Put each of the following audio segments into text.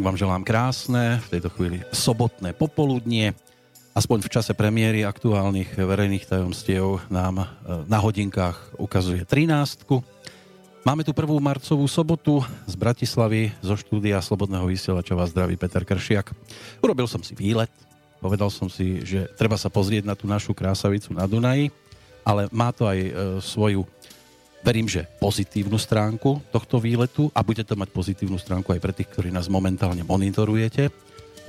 Tak vám želám krásne, v tejto chvíli sobotné popoludnie. Aspoň v čase premiéry aktuálnych verejných tajomstiev nám e, na hodinkách ukazuje 13. Máme tu prvú marcovú sobotu z Bratislavy, zo štúdia Slobodného vysielača vás zdraví Peter Kršiak. Urobil som si výlet, povedal som si, že treba sa pozrieť na tú našu krásavicu na Dunaji, ale má to aj e, svoju verím, že pozitívnu stránku tohto výletu a bude to mať pozitívnu stránku aj pre tých, ktorí nás momentálne monitorujete.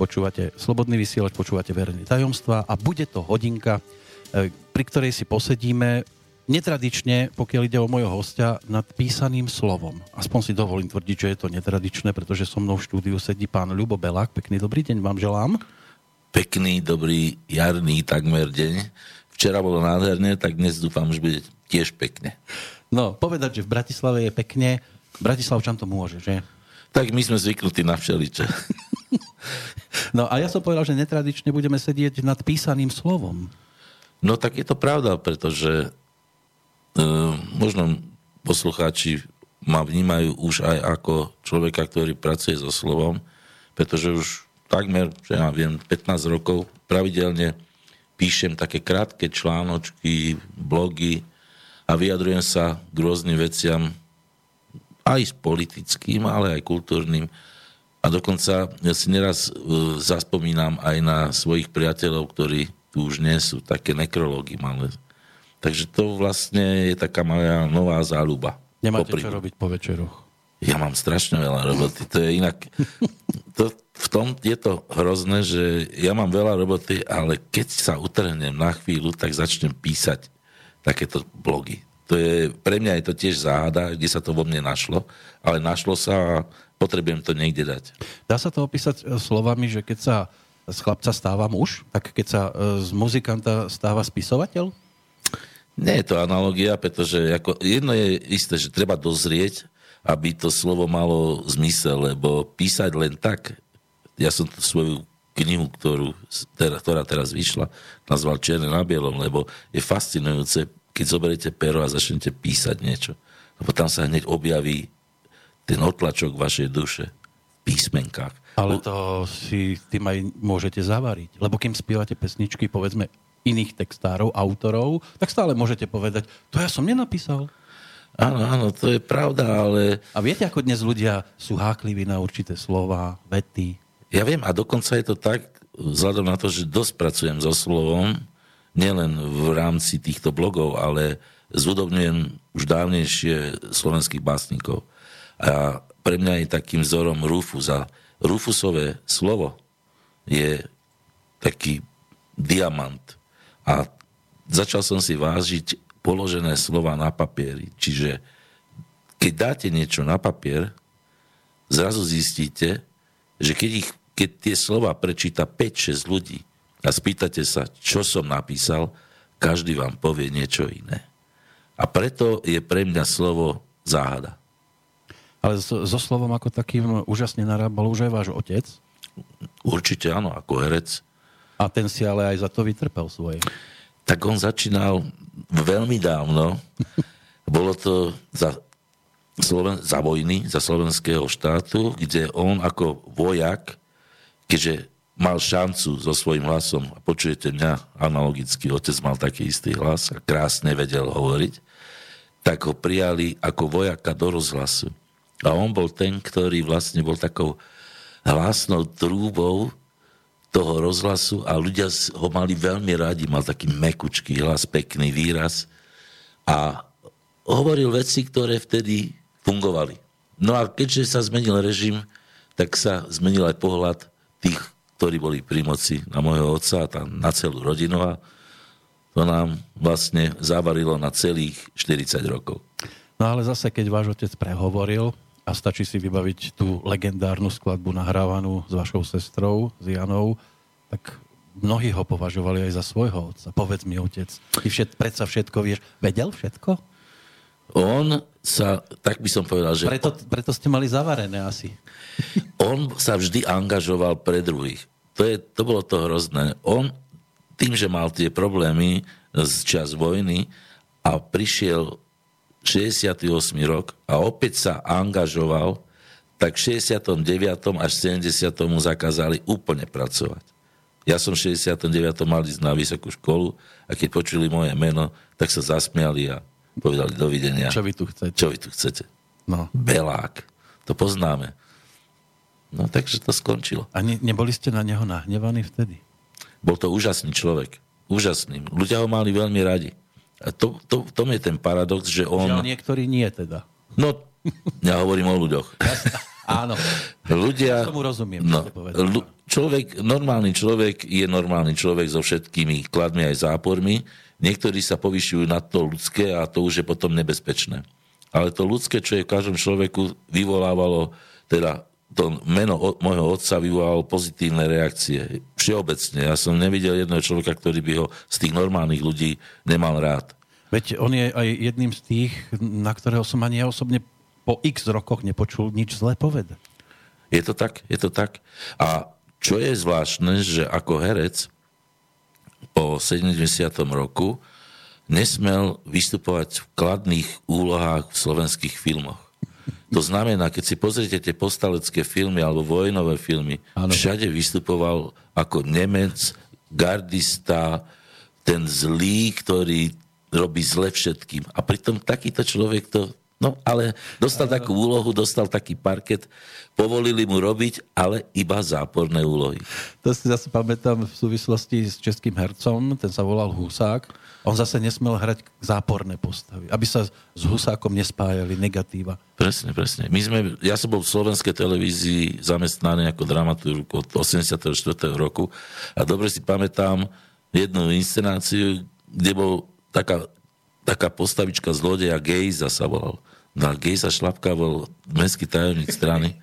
Počúvate Slobodný vysielač, počúvate verejné tajomstva a bude to hodinka, e, pri ktorej si posedíme netradične, pokiaľ ide o mojho hostia, nad písaným slovom. Aspoň si dovolím tvrdiť, že je to netradičné, pretože so mnou v štúdiu sedí pán Ľubo Belák. Pekný dobrý deň vám želám. Pekný, dobrý, jarný takmer deň. Včera bolo nádherné, tak dnes dúfam, že bude tiež pekne. No, povedať, že v Bratislave je pekne, Bratislavčan to môže, že? Tak my sme zvyknutí na všeliče. no a ja som povedal, že netradične budeme sedieť nad písaným slovom. No tak je to pravda, pretože e, možno poslucháči ma vnímajú už aj ako človeka, ktorý pracuje so slovom, pretože už takmer, že ja viem, 15 rokov pravidelne píšem také krátke článočky, blogy, a vyjadrujem sa k rôznym veciam, aj s politickým, ale aj kultúrnym. A dokonca ja si neraz uh, zaspomínam aj na svojich priateľov, ktorí tu už nie sú, také nekrológy malé. Takže to vlastne je taká moja nová záľuba. Nemáte čo robiť po večeroch? Ja mám strašne veľa roboty. To je inak... To, v tom je to hrozné, že ja mám veľa roboty, ale keď sa utrhnem na chvíľu, tak začnem písať takéto blogy. To je, pre mňa je to tiež záhada, kde sa to vo mne našlo, ale našlo sa a potrebujem to niekde dať. Dá sa to opísať e, slovami, že keď sa z chlapca stáva muž, tak keď sa e, z muzikanta stáva spisovateľ? Nie je to analogia, pretože ako, jedno je isté, že treba dozrieť, aby to slovo malo zmysel, lebo písať len tak, ja som svoju knihu, ktorú, ktorá teraz vyšla, nazval Černé na bielom, lebo je fascinujúce, keď zoberiete pero a začnete písať niečo. Lebo tam sa hneď objaví ten otlačok vašej duše v písmenkách. Ale to si tým aj môžete zavariť. Lebo kým spievate pesničky, povedzme, iných textárov, autorov, tak stále môžete povedať, to ja som nenapísal. Áno, áno, to je pravda, ale... A viete, ako dnes ľudia sú hákliví na určité slova, vety, ja viem, a dokonca je to tak, vzhľadom na to, že dosť pracujem so slovom, nielen v rámci týchto blogov, ale zúdobňujem už dávnejšie slovenských básnikov. A pre mňa je takým vzorom Rufus. A Rufusové slovo je taký diamant. A začal som si vážiť položené slova na papieri. Čiže keď dáte niečo na papier, zrazu zistíte, že keď ich keď tie slova prečíta 5-6 ľudí a spýtate sa, čo som napísal, každý vám povie niečo iné. A preto je pre mňa slovo záhada. Ale so, so slovom ako takým úžasne narábal už aj váš otec? Určite áno, ako herec. A ten si ale aj za to vytrpel svoje. Tak on začínal veľmi dávno. Bolo to za, Sloven- za vojny, za slovenského štátu, kde on ako vojak keďže mal šancu so svojím hlasom, a počujete mňa analogicky, otec mal taký istý hlas a krásne vedel hovoriť, tak ho prijali ako vojaka do rozhlasu. A on bol ten, ktorý vlastne bol takou hlasnou trúbou toho rozhlasu a ľudia ho mali veľmi radi, mal taký mekučký hlas, pekný výraz a hovoril veci, ktoré vtedy fungovali. No a keďže sa zmenil režim, tak sa zmenil aj pohľad tých, ktorí boli pri moci na môjho otca a tam na celú rodinu a to nám vlastne zavarilo na celých 40 rokov. No ale zase, keď váš otec prehovoril, a stačí si vybaviť tú legendárnu skladbu nahrávanú s vašou sestrou, s Janou, tak mnohí ho považovali aj za svojho otca. Povedz mi, otec, ty všet, predsa všetko vieš. Vedel všetko? On sa, tak by som povedal, že... Preto, preto ste mali zavarené asi. On sa vždy angažoval pre druhých. To, je, to bolo to hrozné. On tým, že mal tie problémy z čas vojny a prišiel 68. rok a opäť sa angažoval, tak v 69. až 70. mu zakázali úplne pracovať. Ja som v 69. mal ísť na vysokú školu a keď počuli moje meno, tak sa zasmiali a povedali dovidenia. Čo vy tu chcete? Čo vy tu chcete? No. Belák. To poznáme. No takže to skončilo. A ne, neboli ste na neho nahnevaní vtedy? Bol to úžasný človek. Úžasný. Ľudia ho mali veľmi radi. A to, to, tom je ten paradox, že on... Žiaľ, niektorí nie teda. No, ja hovorím o ľuďoch. Áno. Ľudia... Ja tomu rozumiem. No, ľu, človek, normálny človek je normálny človek so všetkými kladmi aj zápormi. Niektorí sa povyšujú na to ľudské a to už je potom nebezpečné. Ale to ľudské, čo je v každom človeku, vyvolávalo, teda to meno môjho otca vyvolalo pozitívne reakcie. Všeobecne. Ja som nevidel jedného človeka, ktorý by ho z tých normálnych ľudí nemal rád. Veď on je aj jedným z tých, na ktorého som ani ja osobne po x rokoch nepočul nič zlé povedať. Je to tak, je to tak. A čo je zvláštne, že ako herec po 70. roku nesmel vystupovať v kladných úlohách v slovenských filmoch. To znamená, keď si pozriete tie postalecké filmy alebo vojnové filmy, ano. všade vystupoval ako Nemec, gardista, ten zlý, ktorý robí zle všetkým. A pritom takýto človek to No, ale dostal takú úlohu, dostal taký parket, povolili mu robiť, ale iba záporné úlohy. To si zase pamätám v súvislosti s českým hercom, ten sa volal Husák. On zase nesmel hrať záporné postavy, aby sa s Husákom nespájali negatíva. Presne, presne. My sme, ja som bol v slovenskej televízii zamestnaný ako dramaturg od 84. roku a dobre si pamätám jednu inscenáciu, kde bol taká, taká postavička zlodeja Gejza sa volal No a Gejsa Šlapka bol mestský tajomník strany.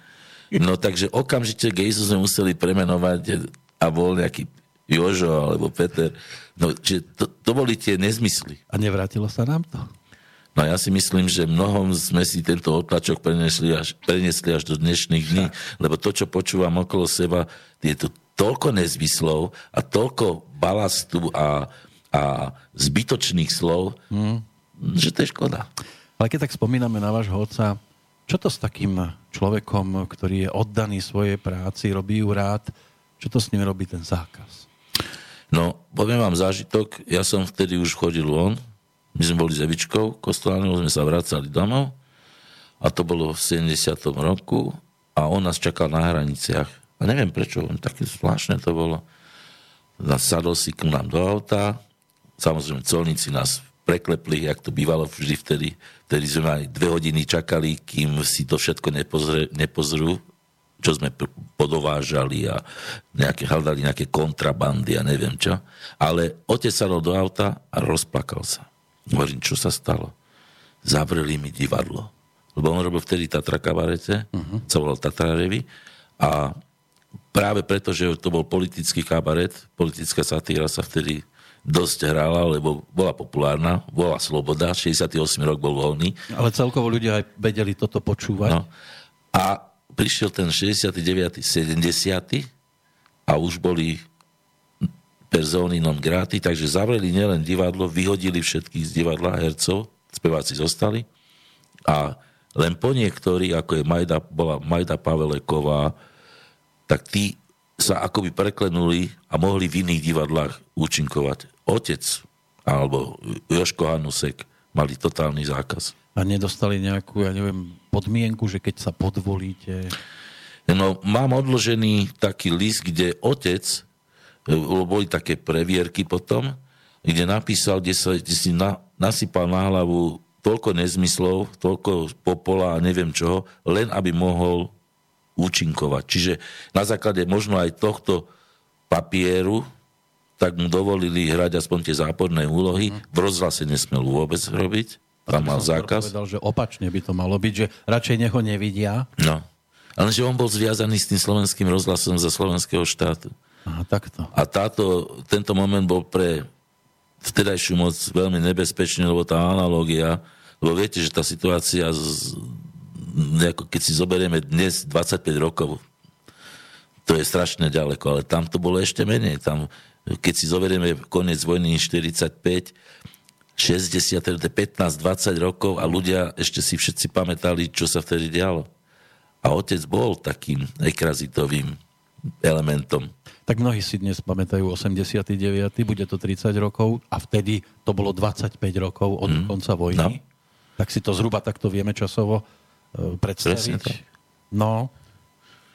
No takže okamžite Gejsu sme museli premenovať a bol nejaký Jožo alebo Peter. No, čiže to, to boli tie nezmysly. A nevrátilo sa nám to? No ja si myslím, že mnohom sme si tento otlačok prenesli až, prenesli až do dnešných dní, lebo to, čo počúvam okolo seba, je to toľko nezmyslov a toľko balastu a, a zbytočných slov, hmm. že to je škoda. Ale keď tak spomíname na vášho otca, čo to s takým človekom, ktorý je oddaný svojej práci, robí ju rád, čo to s ním robí ten zákaz? No, poviem vám zážitok, ja som vtedy už chodil von, my sme boli s Evičkou, kostolánov sme sa vracali domov a to bolo v 70. roku a on nás čakal na hraniciach. A neviem prečo, také zvláštne to bolo. Sadol si k nám do auta, samozrejme colníci nás preklepli, jak to bývalo vždy vtedy. Vtedy sme mali dve hodiny čakali, kým si to všetko nepozre, nepozrú, čo sme podovážali a nejaké, hľadali nejaké kontrabandy a neviem čo. Ale otec sa do auta a rozplakal sa. Hovorím, čo sa stalo? Zavreli mi divadlo. Lebo on robil vtedy Tatra kabarete, uh-huh. sa volal Tatra Revy a práve preto, že to bol politický kabaret, politická satíra sa vtedy dosť hrala, lebo bola populárna, bola sloboda, 68 rok bol voľný. Ale celkovo ľudia aj vedeli toto počúvať. No. A prišiel ten 69. 70. a už boli persóny non grati, takže zavreli nielen divadlo, vyhodili všetkých z divadla hercov, speváci zostali a len po niektorí, ako je Majda, bola Majda Paveleková, tak tí sa akoby preklenuli a mohli v iných divadlách účinkovať. Otec alebo Joško Hanusek mali totálny zákaz. A nedostali nejakú, ja neviem, podmienku, že keď sa podvolíte... No, mám odložený taký list, kde otec, e, boli také previerky potom, kde napísal, kde, sa, kde si na, nasypal na hlavu toľko nezmyslov, toľko popola a neviem čoho, len aby mohol účinkovať. Čiže na základe možno aj tohto papieru tak mu dovolili hrať aspoň tie záporné úlohy. V rozhlase nesmel vôbec robiť. Tam mal zákaz. Povedal, že opačne by to malo byť, že radšej neho nevidia. No. Ale že on bol zviazaný s tým slovenským rozhlasom za slovenského štátu. Aha, takto. A táto, tento moment bol pre vtedajšiu moc veľmi nebezpečný, lebo tá analógia, lebo viete, že tá situácia z, nejako, keď si zoberieme dnes 25 rokov, to je strašne ďaleko, ale tam to bolo ešte menej. Tam, keď si zoberieme koniec vojny 45, 60, 15, 20 rokov a ľudia ešte si všetci pamätali, čo sa vtedy dialo. A otec bol takým ekrazitovým elementom. Tak mnohí si dnes pamätajú 89. bude to 30 rokov a vtedy to bolo 25 rokov od mm. konca vojny. No. Tak si to zhruba takto vieme časovo uh, predstaviť. No,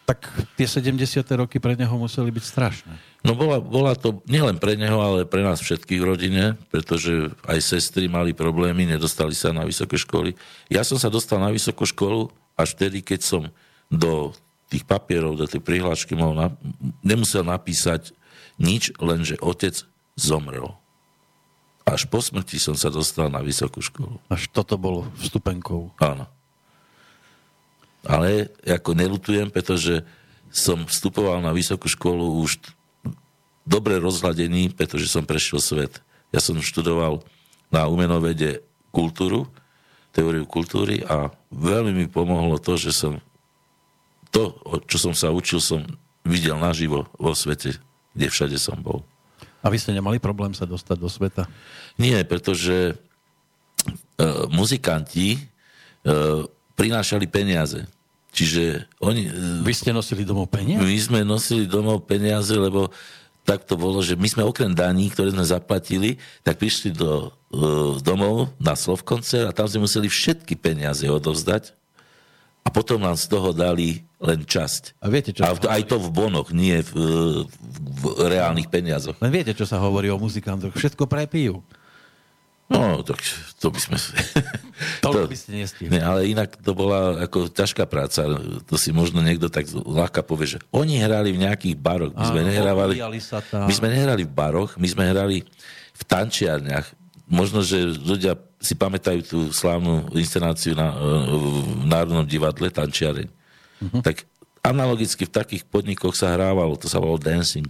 tak tie 70. roky pre neho museli byť strašné. No bola, bola to nielen pre neho, ale pre nás všetkých v rodine, pretože aj sestry mali problémy, nedostali sa na vysoké školy. Ja som sa dostal na vysokú školu až vtedy, keď som do tých papierov, do tej prihlášky mohol na, nemusel napísať nič, len že otec zomrel. Až po smrti som sa dostal na vysokú školu. Až toto bolo vstupenkou. Áno. Ale ako nelutujem, pretože som vstupoval na vysokú školu už dobre rozhľadený, pretože som prešiel svet. Ja som študoval na umenovede kultúru, teóriu kultúry a veľmi mi pomohlo to, že som to, čo som sa učil, som videl naživo vo svete, kde všade som bol. A vy ste nemali problém sa dostať do sveta? Nie, pretože e, muzikanti e, prinášali peniaze. Čiže oni... Vy ste nosili domov peniaze? My sme nosili domov peniaze, lebo tak to bolo, že my sme okrem daní, ktoré sme zaplatili, tak prišli do uh, domov na Slovkonce a tam sme museli všetky peniaze odovzdať a potom nám z toho dali len časť. A viete, čo a to, aj to v bonoch, nie v, v, v reálnych peniazoch. Len viete, čo sa hovorí o muzikantoch? Všetko prepijú. No, tak to by sme... to, by ste nestihli. Ne, ale inak to bola ako ťažká práca. To si možno niekto tak ľahko povie, že oni hrali v nejakých baroch. My sme, Áno, nehrávali, sa tam. my sme nehrali v baroch, my sme hrali v tančiarniach. Možno, že ľudia si pamätajú tú slávnu inscenáciu na, v Národnom divadle Tančiareň. Uh-huh. Tak analogicky v takých podnikoch sa hrávalo, to sa volalo dancing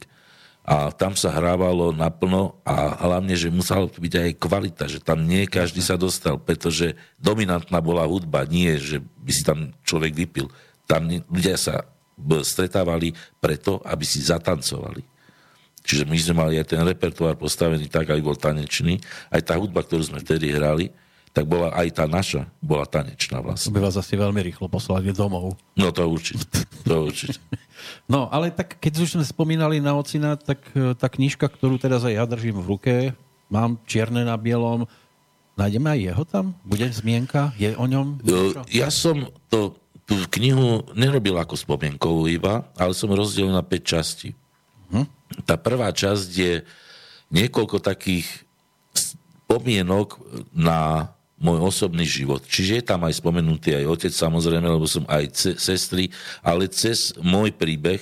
a tam sa hrávalo naplno a hlavne, že musela byť aj kvalita, že tam nie každý sa dostal, pretože dominantná bola hudba, nie, že by si tam človek vypil. Tam ľudia sa stretávali preto, aby si zatancovali. Čiže my sme mali aj ten repertoár postavený tak, aby bol tanečný. Aj tá hudba, ktorú sme vtedy hrali, tak bola aj tá naša, bola tanečná vlastne. By vás asi veľmi rýchlo poslali domov. No to určite, to určite. No, ale tak keď už sme spomínali na ocina, tak e, tá knižka, ktorú teraz aj ja držím v ruke, mám čierne na bielom, nájdeme aj jeho tam? Bude zmienka? Je o ňom? Niečo? Ja som to, tú knihu nerobil ako spomienkovú iba, ale som rozdielil na 5 častí. Hm? Tá prvá časť je niekoľko takých spomienok na môj osobný život. Čiže je tam aj spomenutý aj otec samozrejme, lebo som aj ce- sestry, ale cez môj príbeh,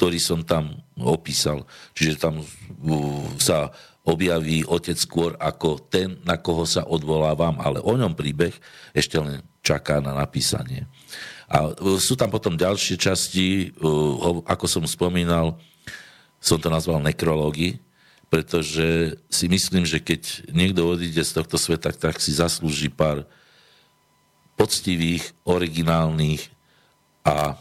ktorý som tam opísal. Čiže tam sa objaví otec skôr ako ten, na koho sa odvolávam, ale o ňom príbeh ešte len čaká na napísanie. A uh, sú tam potom ďalšie časti, uh, ako som spomínal, som to nazval nekrológy, pretože si myslím, že keď niekto odíde z tohto sveta, tak si zaslúži pár poctivých, originálnych a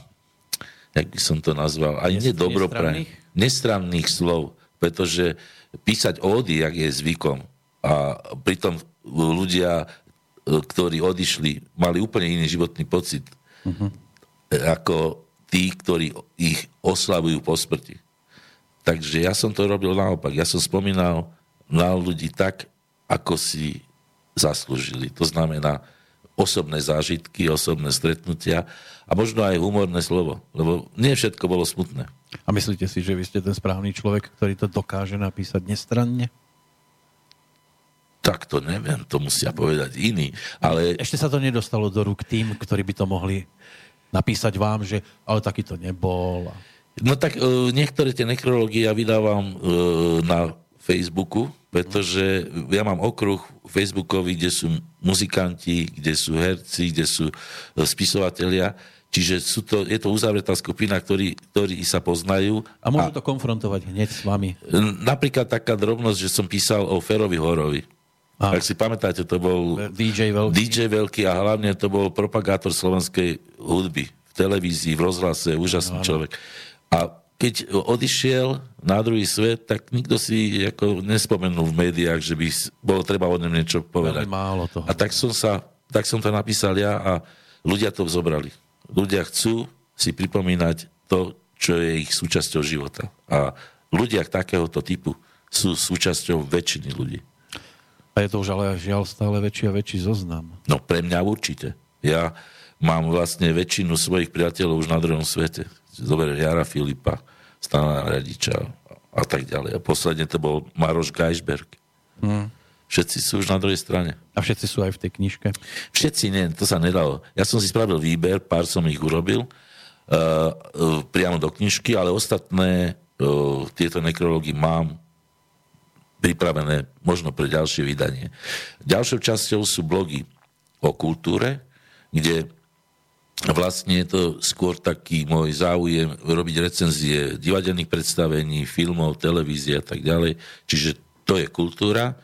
jak by som to nazval, aj nedobroprajných, nestranných slov, pretože písať ódy, jak je zvykom, a pritom ľudia, ktorí odišli, mali úplne iný životný pocit, uh-huh. ako tí, ktorí ich oslavujú po smrti. Takže ja som to robil naopak. Ja som spomínal na ľudí tak, ako si zaslúžili. To znamená osobné zážitky, osobné stretnutia a možno aj humorné slovo. Lebo nie všetko bolo smutné. A myslíte si, že vy ste ten správny človek, ktorý to dokáže napísať nestranne? Tak to neviem, to musia povedať iní. Ale... Ešte sa to nedostalo do rúk tým, ktorí by to mohli napísať vám, že ale taký to nebol. No tak uh, niektoré tie nekrológie ja vydávam uh, na Facebooku, pretože ja mám okruh Facebookový, kde sú muzikanti, kde sú herci, kde sú uh, spisovatelia, čiže sú to, je to uzavretá skupina, ktorí, ktorí sa poznajú. A môžu a, to konfrontovať hneď s vami? Napríklad taká drobnosť, že som písal o Ferovi Horovi. A. Ak si pamätáte, to bol DJ veľký. DJ veľký a hlavne to bol propagátor slovenskej hudby v televízii, v rozhlase, úžasný no, človek. A keď odišiel na druhý svet, tak nikto si ako nespomenul v médiách, že by bolo treba o ňom niečo povedať. málo toho. A tak som, sa, tak som to napísal ja a ľudia to zobrali. ľudia chcú si pripomínať to, čo je ich súčasťou života. A ľudia takéhoto typu sú súčasťou väčšiny ľudí. A je to už ale žiaľ stále väčší a väčší zoznam. No pre mňa určite. Ja mám vlastne väčšinu svojich priateľov už na druhom svete. Zober Jara Filipa, Stana Radiča a tak ďalej. A posledne to bol Maroš Geisberg. Hmm. Všetci sú už na druhej strane. A všetci sú aj v tej knižke? Všetci nie, to sa nedalo. Ja som si spravil výber, pár som ich urobil uh, uh, priamo do knižky, ale ostatné uh, tieto nekrológy mám pripravené možno pre ďalšie vydanie. Ďalšou časťou sú blogy o kultúre, kde vlastne je to skôr taký môj záujem robiť recenzie divadelných predstavení, filmov, televízie a tak ďalej. Čiže to je kultúra.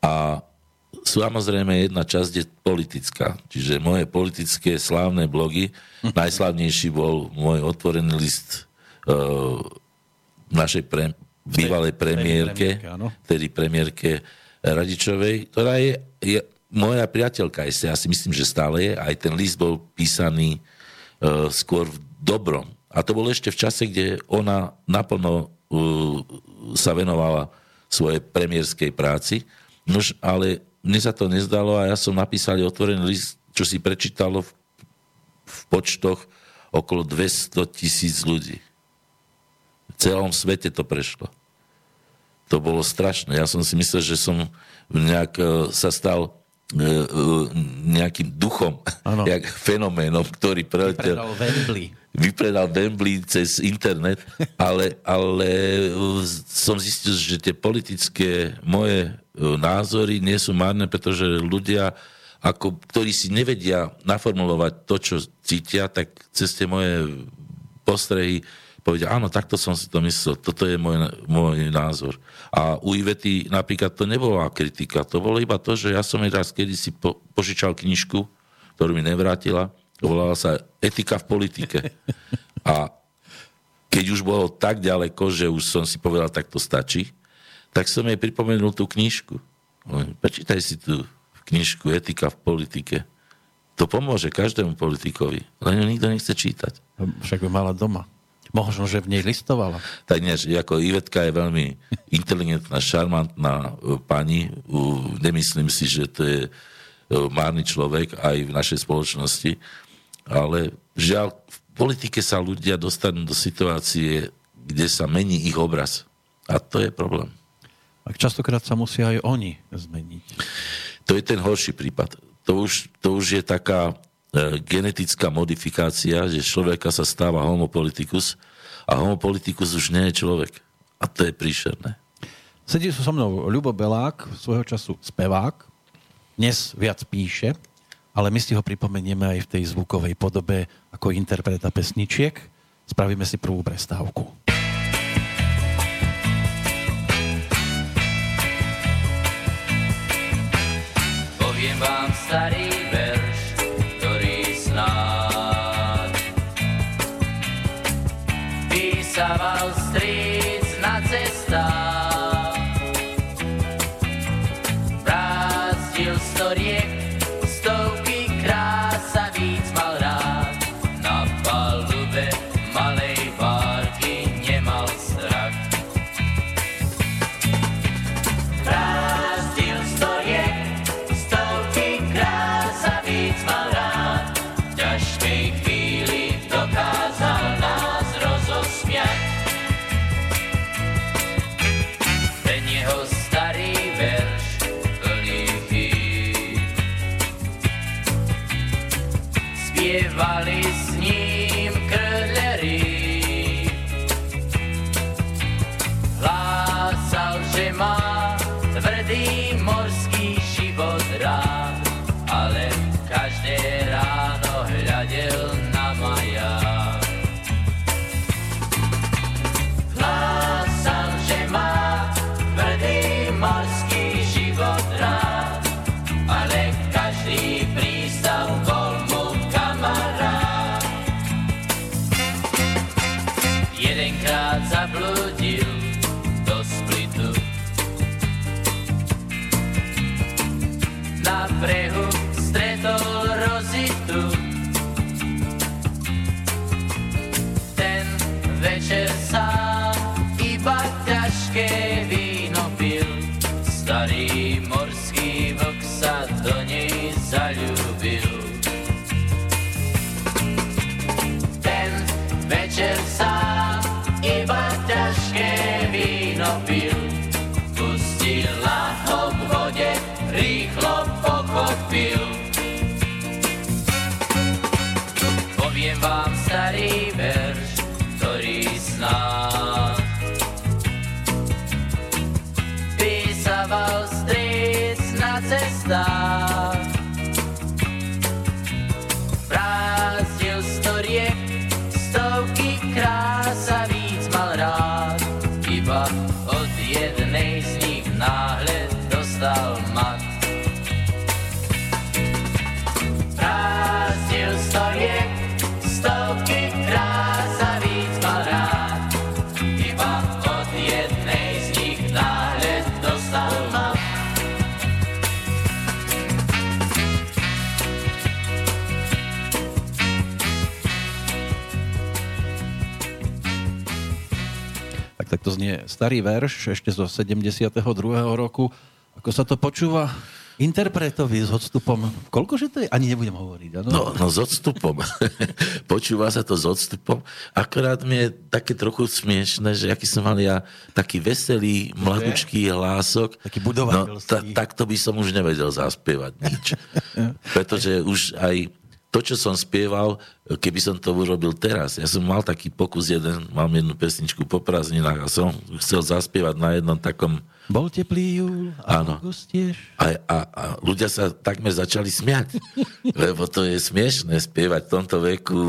A samozrejme jedna časť je politická. Čiže moje politické slávne blogy, najslavnejší bol môj otvorený list uh, našej pre, bývalej premiérke, tedy premiérke Radičovej, ktorá je, je moja priateľka ešte, ja si myslím, že stále je, aj ten list bol písaný uh, skôr v dobrom. A to bolo ešte v čase, kde ona naplno uh, sa venovala svojej premiérskej práci Nož, ale mne sa to nezdalo a ja som napísal otvorený list, čo si prečítalo v, v počtoch okolo 200 tisíc ľudí. V celom svete to prešlo. To bolo strašné. Ja som si myslel, že som nejak uh, sa stal nejakým duchom, ano. jak fenoménom, ktorý preletel vypredal Dembly cez internet, ale, ale som zistil, že tie politické moje e, názory nie sú márne, pretože ľudia, ako, ktorí si nevedia naformulovať to, čo cítia, tak cez tie moje postrehy povedia, áno, takto som si to myslel, toto je môj, môj názor. A u Ivety napríklad to nebola kritika, to bolo iba to, že ja som jej raz kedysi po, požičal knižku, ktorú mi nevrátila volala sa Etika v politike. A keď už bolo tak ďaleko, že už som si povedal, tak to stačí, tak som jej pripomenul tú knižku. Prečítaj si tú knižku Etika v politike. To pomôže každému politikovi, len ju nikto nechce čítať. Však by mala doma. Možno, že v nej listovala. Tak nie, ako Ivetka je veľmi inteligentná, šarmantná e, pani. Nemyslím si, že to je e, márny človek aj v našej spoločnosti ale žiaľ, v politike sa ľudia dostanú do situácie, kde sa mení ich obraz. A to je problém. A častokrát sa musia aj oni zmeniť. To je ten horší prípad. To už, to už je taká genetická modifikácia, že človeka sa stáva homopolitikus a homopolitikus už nie je človek. A to je príšerné. Sedí so mnou Ľubo Belák, svojho času spevák, dnes viac píše, ale my si ho pripomenieme aj v tej zvukovej podobe ako interpreta pesničiek. Spravíme si prvú prestávku. Poviem vám starý carnaval The more. Tak takto znie starý verš ešte zo 72. roku. Ako sa to počúva interpretovi s odstupom. Koľkože to je? Ani nebudem hovoriť. Ano? No, no s odstupom. Počúva sa to s odstupom. Akorát mi je také trochu smiešne, že aký som mal ja taký veselý, mladučký hlások. Taký No, budovateľský. ta, takto by som už nevedel zaspievať nič. Pretože už aj to, čo som spieval, keby som to urobil teraz. Ja som mal taký pokus jeden, mám jednu pesničku po prázdninách a som chcel zaspievať na jednom takom Bol teplý júl Áno. tiež. a, a, a ľudia sa takmer začali smiať, lebo to je smiešné spievať v tomto veku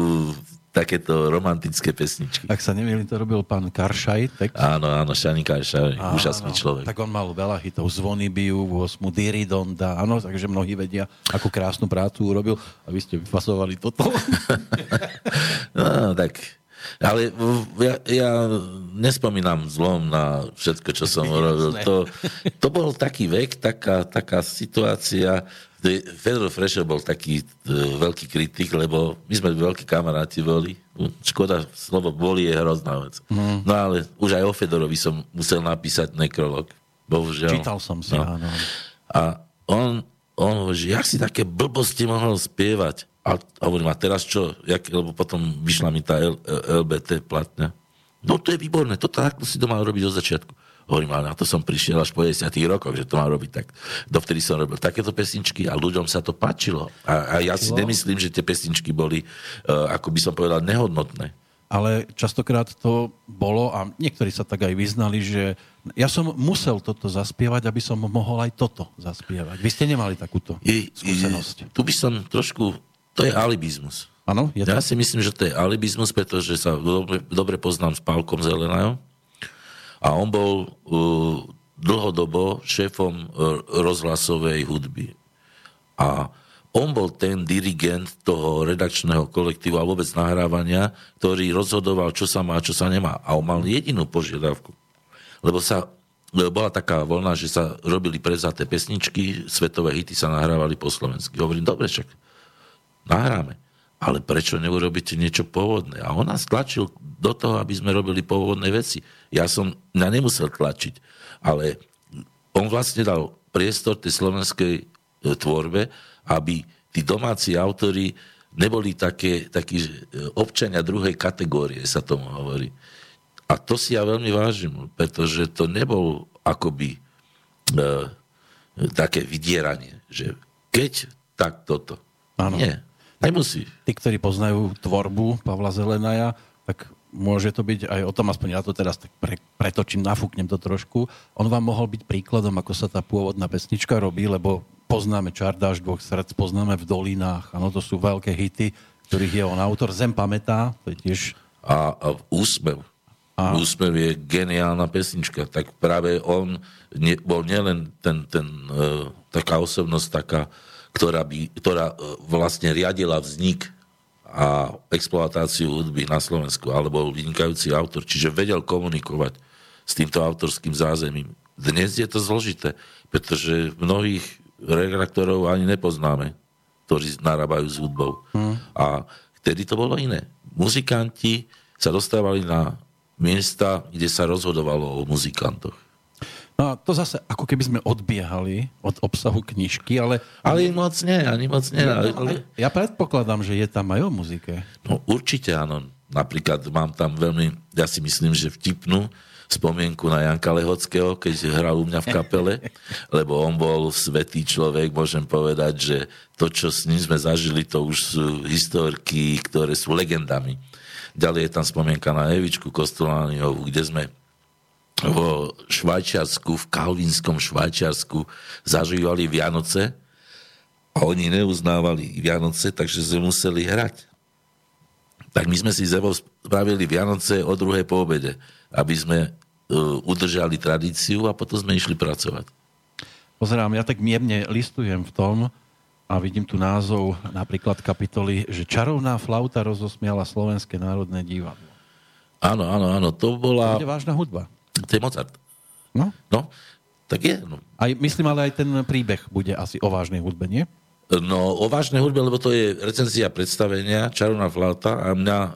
takéto romantické pesničky. Ak sa nemýlim, to robil pán Karšaj. Tak... Áno, áno, Šanika je Áno, úžasný človek. Tak on mal veľa hitov. Zvony bijú, 8 Diridonda. Áno, takže mnohí vedia, akú krásnu prácu urobil. A vy ste vyfasovali toto. No, tak... Ale ja, ja nespomínam zlom na všetko, čo som urobil. To, to bol taký vek, taká, taká situácia. Fedor Fresher bol taký e, veľký kritik, lebo my sme veľkí kamaráti boli. Škoda, slovo boli je hrozná vec. Mhm. No ale už aj o Fedorovi som musel napísať nekrolog. Bohužiaľ. Čítal som si, No. áno. A on, on hovorí, že jak si také blbosti mohol spievať? A, a hovorím, a teraz čo? Jak, lebo potom vyšla mi tá L, LBT platňa. No to je výborné, toto takto si to mal robiť od začiatku. Hovorím, ale na to som prišiel až po 10 rokoch, že to mám robiť tak. Dovtedy som robil takéto pesničky a ľuďom sa to páčilo. A, a ja si nemyslím, že tie pesničky boli, uh, ako by som povedal, nehodnotné. Ale častokrát to bolo, a niektorí sa tak aj vyznali, že ja som musel toto zaspievať, aby som mohol aj toto zaspievať. Vy ste nemali takúto I, skúsenosť. I, tu by som trošku, to je alibizmus. Áno? Ja si myslím, že to je alibizmus, pretože sa dobre, dobre poznám s Pálkom Zelenajom a on bol uh, dlhodobo šéfom uh, rozhlasovej hudby. A on bol ten dirigent toho redakčného kolektívu a vôbec nahrávania, ktorý rozhodoval, čo sa má a čo sa nemá. A on mal jedinú požiadavku. Lebo sa lebo bola taká voľna, že sa robili prevzaté pesničky, svetové hity sa nahrávali po slovensky. Hovorím, dobre, však nahráme. Ale prečo neurobíte niečo pôvodné? A on nás tlačil do toho, aby sme robili pôvodné veci. Ja som na nemusel tlačiť, ale on vlastne dal priestor tej slovenskej e, tvorbe, aby tí domáci autori neboli také, takí e, občania druhej kategórie, sa tomu hovorí. A to si ja veľmi vážim, pretože to nebol akoby e, také vydieranie, že keď, tak toto. Áno. Nie, nemusí. Tí, ktorí poznajú tvorbu Pavla Zelenaja, tak môže to byť aj o tom, aspoň ja to teraz tak pre, pretočím, nafúknem to trošku. On vám mohol byť príkladom, ako sa tá pôvodná pesnička robí, lebo poznáme Čardáš dvoch srdc, poznáme v dolinách, áno, to sú veľké hity, ktorých je on autor. Zem pamätá, to je tiež A, a úsmev. A- Úsmev je geniálna pesnička. Tak práve on ne, bol nielen ten, ten, e, taká osobnosť, taká, ktorá, by, ktorá e, vlastne riadila vznik a exploatáciu hudby na Slovensku, ale bol vynikajúci autor, čiže vedel komunikovať s týmto autorským zázemím. Dnes je to zložité, pretože mnohých redaktorov ani nepoznáme, ktorí narábajú s hudbou. A vtedy to bolo iné. Muzikanti sa dostávali na miesta, kde sa rozhodovalo o muzikantoch. No a to zase, ako keby sme odbiehali od obsahu knižky, ale Ale moc nie, ani moc nie. Ale, ale, ja predpokladám, že je tam aj o muzike. no, určite áno. Napríklad mám tam veľmi, ja si myslím, že vtipnú spomienku na Janka Lehockého, keď hral u mňa v kapele, lebo on bol svetý človek, môžem povedať, že to, čo s ním sme zažili, to už sú historky, ktoré sú legendami. Ďalej je tam spomienka na Evičku Kostolániovú, kde sme vo Švajčiarsku, v kalvínskom Švajčiarsku zažívali Vianoce a oni neuznávali Vianoce, takže sme museli hrať. Tak my sme si z spravili Vianoce o druhej po obede, aby sme uh, udržali tradíciu a potom sme išli pracovať. Pozerám, ja tak mierne listujem v tom a vidím tu názov napríklad kapitoly, že čarovná flauta rozosmiala Slovenské národné divadlo. Áno, áno, áno, to To bola... je vážna hudba. To je Mozart. No? No, tak je. No. Aj, myslím, ale aj ten príbeh bude asi o vážnej hudbe, nie? No, o vážnej hudbe, lebo to je recenzia predstavenia Čarovná flauta a mňa e,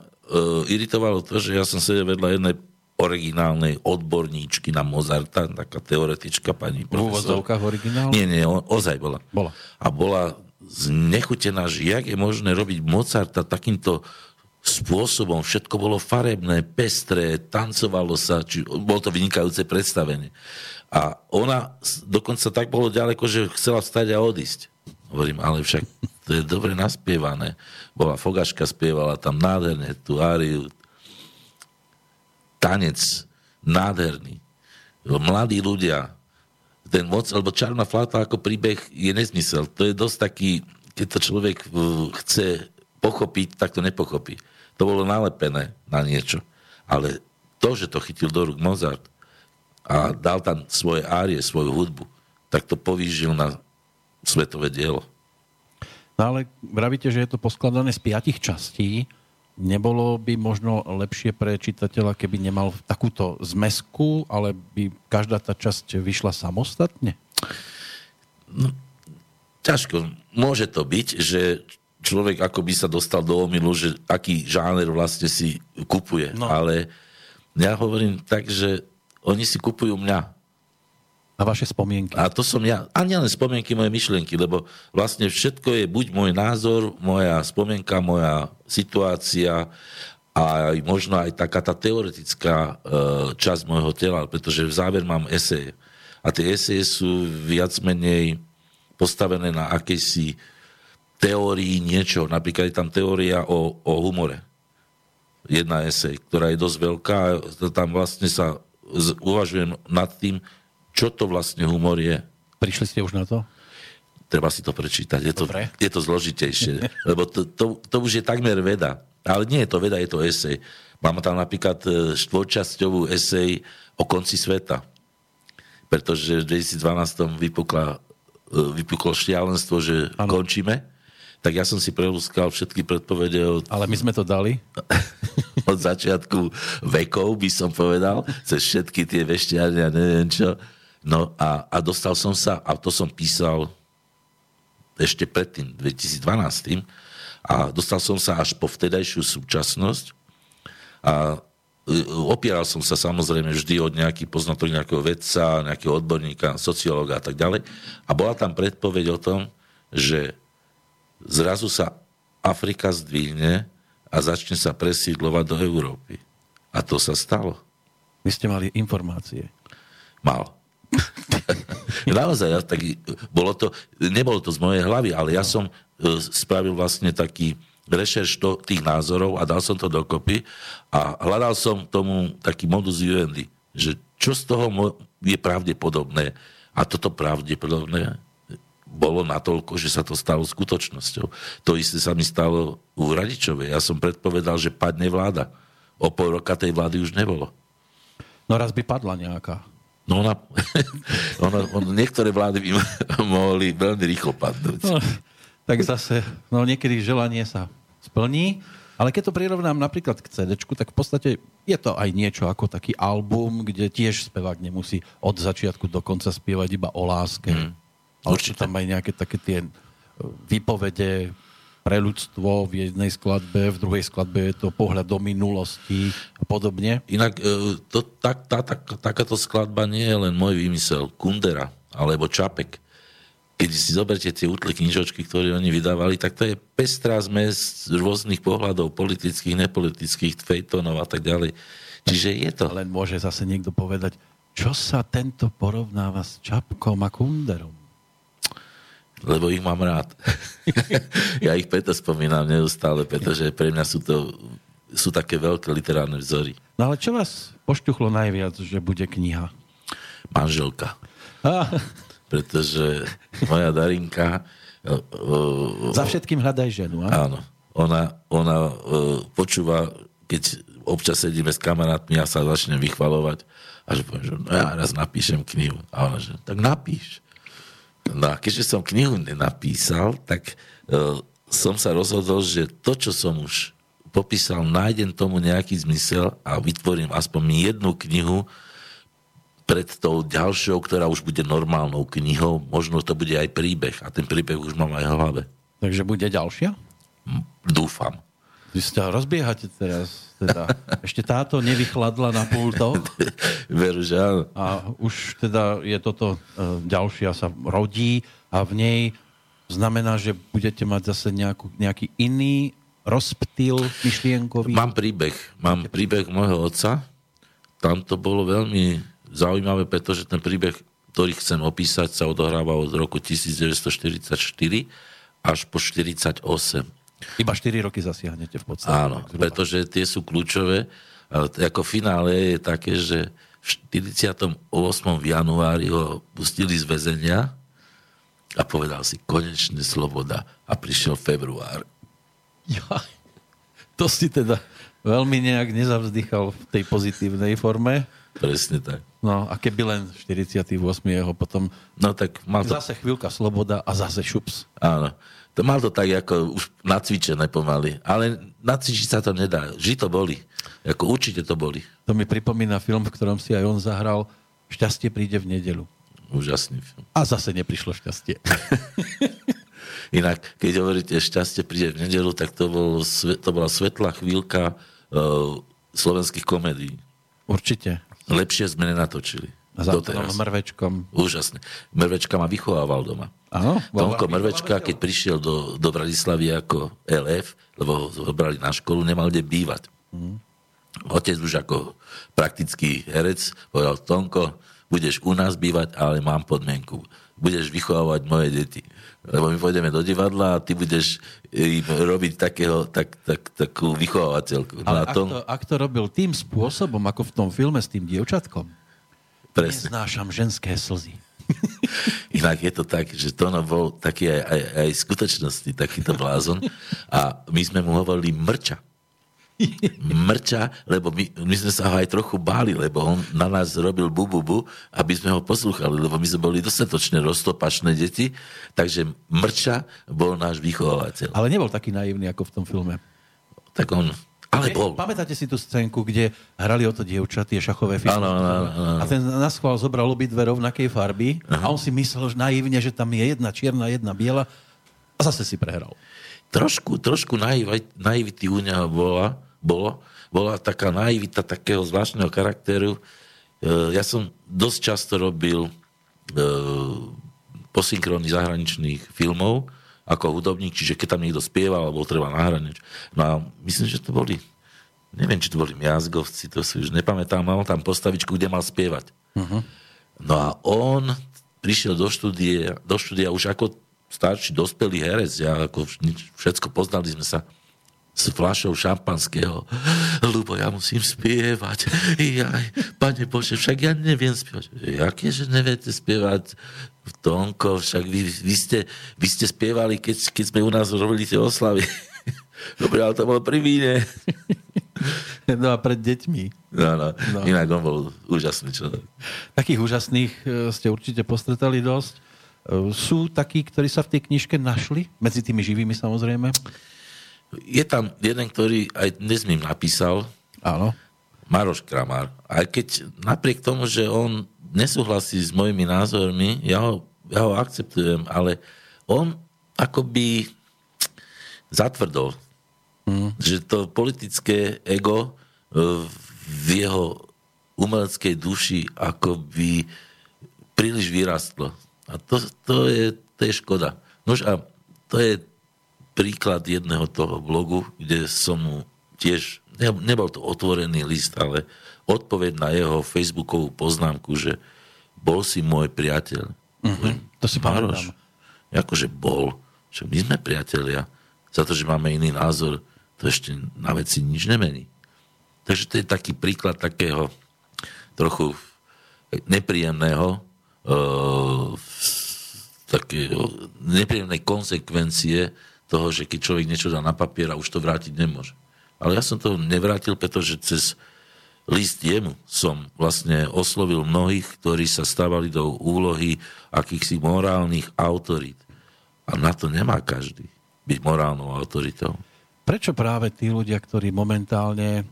iritovalo to, že ja som sedel vedľa jednej originálnej odborníčky na Mozarta, taká teoretička pani V profesor. úvodzovkách originál? Nie, nie, o, ozaj bola. Bola. A bola znechutená, že jak je možné robiť Mozarta takýmto spôsobom. Všetko bolo farebné, pestré, tancovalo sa, či, bolo to vynikajúce predstavenie. A ona dokonca tak bolo ďaleko, že chcela vstať a odísť. Hovorím, ale však to je dobre naspievané. Bola Fogaška, spievala tam nádherne tú áriu, tanec nádherný. Mladí ľudia, ten moc, lebo čarná flauta ako príbeh je nezmysel. To je dosť taký, keď to človek uh, chce pochopiť, tak to nepochopí. To bolo nalepené na niečo. Ale to, že to chytil do rúk Mozart a dal tam svoje árie, svoju hudbu, tak to povýžil na svetové dielo. No ale vravíte, že je to poskladané z piatich častí. Nebolo by možno lepšie pre čitateľa, keby nemal takúto zmesku, ale by každá tá časť vyšla samostatne? ťažko. Môže to byť, že človek ako by sa dostal do omilu, že aký žáner vlastne si kupuje. No. Ale ja hovorím tak, že oni si kupujú mňa. A vaše spomienky? A to som ja. A nielen spomienky, moje myšlienky, lebo vlastne všetko je buď môj názor, moja spomienka, moja situácia a možno aj taká tá teoretická e, časť môjho tela, pretože v záver mám eseje. A tie eseje sú viac menej postavené na akejsi teórii niečo. Napríklad je tam teória o, o humore. Jedna esej, ktorá je dosť veľká. Tam vlastne sa z- uvažujem nad tým, čo to vlastne humor je. Prišli ste už na to? Treba si to prečítať. Je to, Dobre. je to zložitejšie, lebo to, to, to už je takmer veda. Ale nie je to veda, je to esej. Mám tam napríklad e, štvorčasťovú esej o konci sveta. Pretože v 2012 vypukla, e, vypuklo šialenstvo, že ano. končíme. Tak ja som si prelúskal všetky predpovede od, Ale my sme to dali. od začiatku vekov, by som povedal, cez všetky tie vešťania, neviem čo. No a, a dostal som sa, a to som písal ešte predtým, 2012. A dostal som sa až po vtedajšiu súčasnosť a e, opieral som sa samozrejme vždy od nejaký poznatok nejakého vedca, nejakého odborníka, sociológa a tak ďalej. A bola tam predpoveď o tom, že zrazu sa Afrika zdvihne a začne sa presídlovať do Európy. A to sa stalo. Vy ste mali informácie. Mal. Naozaj, ja, tak, bolo to, nebolo to z mojej hlavy, ale ja som e, spravil vlastne taký rešerš to, tých názorov a dal som to dokopy a hľadal som tomu taký modus vivendi, že čo z toho je pravdepodobné. A toto pravdepodobné bolo natoľko, že sa to stalo skutočnosťou. To isté sa mi stalo u Radičovej. Ja som predpovedal, že padne vláda. O pol roka tej vlády už nebolo. No raz by padla nejaká. No ona, ona, on, niektoré vlády by mohli veľmi rýchlo padnúť. No, tak zase, no niekedy želanie sa splní, ale keď to prirovnám napríklad k CD, tak v podstate je to aj niečo ako taký album, kde tiež spevák nemusí od začiatku do konca spievať iba o láske. Mm, ale sú tam aj nejaké také tie e, výpovede pre ľudstvo v jednej skladbe, v druhej skladbe je to pohľad do minulosti a podobne. Inak e, to, tak, tá, tak, takáto skladba nie je len môj výmysel. Kundera alebo Čapek. Keď si zoberte tie útle knižočky, ktoré oni vydávali, tak to je pestrá zmes rôznych pohľadov, politických, nepolitických, fejtonov a tak ďalej. Čiže je to. Len môže zase niekto povedať, čo sa tento porovnáva s Čapkom a Kunderom? Lebo ich mám rád. ja ich preto spomínam neustále, pretože pre mňa sú to sú také veľké literárne vzory. No ale čo vás pošťuchlo najviac, že bude kniha? Manželka. Ah, Pretože moja Darinka... za všetkým hľadaj ženu, a? Áno. Ona, ona počúva, keď občas sedíme s kamarátmi a sa začnem vychvalovať a že poviem, že no ja raz napíšem knihu. A ona, že tak napíš. No a keďže som knihu nenapísal, tak uh, som sa rozhodol, že to, čo som už popísal, nájdem tomu nejaký zmysel a vytvorím aspoň jednu knihu pred tou ďalšou, ktorá už bude normálnou knihou. Možno to bude aj príbeh a ten príbeh už mám aj v hlave. Takže bude ďalšia? Dúfam. Vy sa rozbiehate teraz. Teda. Ešte táto nevychladla na pultoch Veru, že áno. a už teda je toto e, ďalšia sa rodí a v nej znamená, že budete mať zase nejakú, nejaký iný rozptyl myšlienkový. Mám príbeh. Mám príbeh môjho otca. Tam to bolo veľmi zaujímavé, pretože ten príbeh, ktorý chcem opísať, sa odohráva od roku 1944 až po 48. Iba 4 roky zasiahnete v podstate. Áno, pretože tie sú kľúčové. Ako finále je také, že v 48. v januári ho pustili z väzenia a povedal si konečne sloboda a prišiel február. Ja, to si teda veľmi nejak nezavzdychal v tej pozitívnej forme. Presne tak. No a keby len 48. jeho potom No tak mal to, zase chvíľka sloboda a zase šups. áno, to mal to tak ako už nacvičené pomaly. Ale nacvičiť sa to nedá. Vždy to boli. Ako určite to boli. To mi pripomína film, v ktorom si aj on zahral Šťastie príde v nedelu. Úžasný film. A zase neprišlo šťastie. Inak, keď hovoríte šťastie príde v nedelu, tak to, bol, to bola svetlá chvíľka uh, slovenských komédií. Určite. Lepšie sme nenatočili. A Doteraz. Mrvečkom. Úžasne. Mrvečka ma vychovával doma. Áno? vám Mrvečka, keď prišiel do, do Bratislavy ako LF, lebo ho zobrali na školu, nemal kde bývať. Otec už ako praktický herec povedal, Tonko, budeš u nás bývať, ale mám podmienku. Budeš vychovávať moje deti. Lebo my pôjdeme do divadla a ty budeš im robiť takého, tak, tak, takú vychovávateľku. No Ale a ak Tom, to, ak to robil tým spôsobom, ako v tom filme s tým dievčatkom, presne. neznášam ženské slzy. Inak je to tak, že Tono bol taký aj, aj, aj v skutočnosti takýto blázon a my sme mu hovorili mrča. Mrča, lebo my, my sme sa ho aj trochu báli, lebo on na nás robil bububu, aby sme ho poslúchali, lebo my sme boli dostatočne roztopačné deti, takže Mrča bol náš vychovávateľ. Ale nebol taký naivný, ako v tom filme. Tak on, ale bol. Pamätáte si tú scénku, kde hrali o to dievča, tie šachové filmy? Áno, áno, áno. A ten na schvál zobral obidve rovnakej farby a on si myslel, že naivne, že tam je jedna čierna, jedna biela a zase si prehral. trošku, trošku naivi- naivity u neho bola, bolo, bola taká naivita takého zvláštneho charakteru. E, Ja som dosť často robil e, posynkrony zahraničných filmov ako hudobník, čiže keď tam niekto spieval alebo treba nahrať niečo. No a myslím, že to boli neviem, či to boli Miazgovci, to si už nepamätám, mal tam postavičku, kde mal spievať. No a on prišiel do štúdia, do štúdia už ako starší, dospelý herec, ja ako vš- všetko poznali sme sa s fľašou šampanského. Lubo, ja musím spievať. Jaj, pane Bože, však ja neviem spievať. Jaké, že neviete spievať? Tonko, však vy, vy, ste, vy ste spievali, keď, keď sme u nás robili tie oslavy. Dobre, ale to bolo pri víne. No a pred deťmi. No, no. No. no. Inak on bol úžasný človek. Takých úžasných e, ste určite postretali dosť. E, Sú takí, ktorí sa v tej knižke našli? Medzi tými živými samozrejme? Je tam jeden, ktorý aj dnes mi napísal, Áno. Maroš Kramár. Aj keď napriek tomu, že on nesúhlasí s mojimi názormi, ja ho, ja ho akceptujem, ale on akoby zatvrdol. Mm. Že to politické ego e, v jeho umeleckej duši akoby príliš vyrastlo. A to, to, je, to je škoda. Nož a to je príklad jedného toho blogu, kde som mu tiež, nebol to otvorený list, ale odpoveď na jeho facebookovú poznámku, že bol si môj priateľ. Uh-huh. To si pamätám. Akože bol. Že my sme priatelia. Za to, že máme iný názor, to ešte na veci nič nemení. Takže to je taký príklad takého trochu nepríjemného uh, takého nepríjemnej konsekvencie toho, že keď človek niečo dá na papier a už to vrátiť nemôže. Ale ja som to nevrátil, pretože cez list jemu som vlastne oslovil mnohých, ktorí sa stávali do úlohy akýchsi morálnych autorít. A na to nemá každý byť morálnou autoritou. Prečo práve tí ľudia, ktorí momentálne,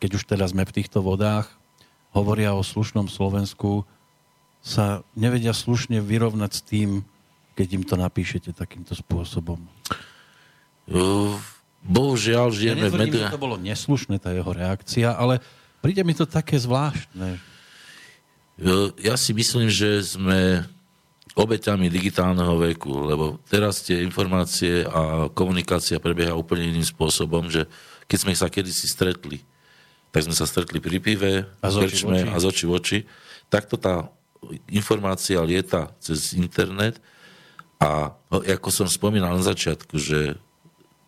keď už teraz sme v týchto vodách, hovoria o slušnom Slovensku, sa nevedia slušne vyrovnať s tým, keď im to napíšete takýmto spôsobom? Bohužiaľ, žijeme ja v médiách. to bolo neslušné, tá jeho reakcia, ale príde mi to také zvláštne. Ja si myslím, že sme obeťami digitálneho veku, lebo teraz tie informácie a komunikácia prebieha úplne iným spôsobom, že keď sme sa kedysi stretli, tak sme sa stretli pri pive, a z oči, oči. a z oči v oči, takto tá informácia lieta cez internet a ako som spomínal na začiatku, že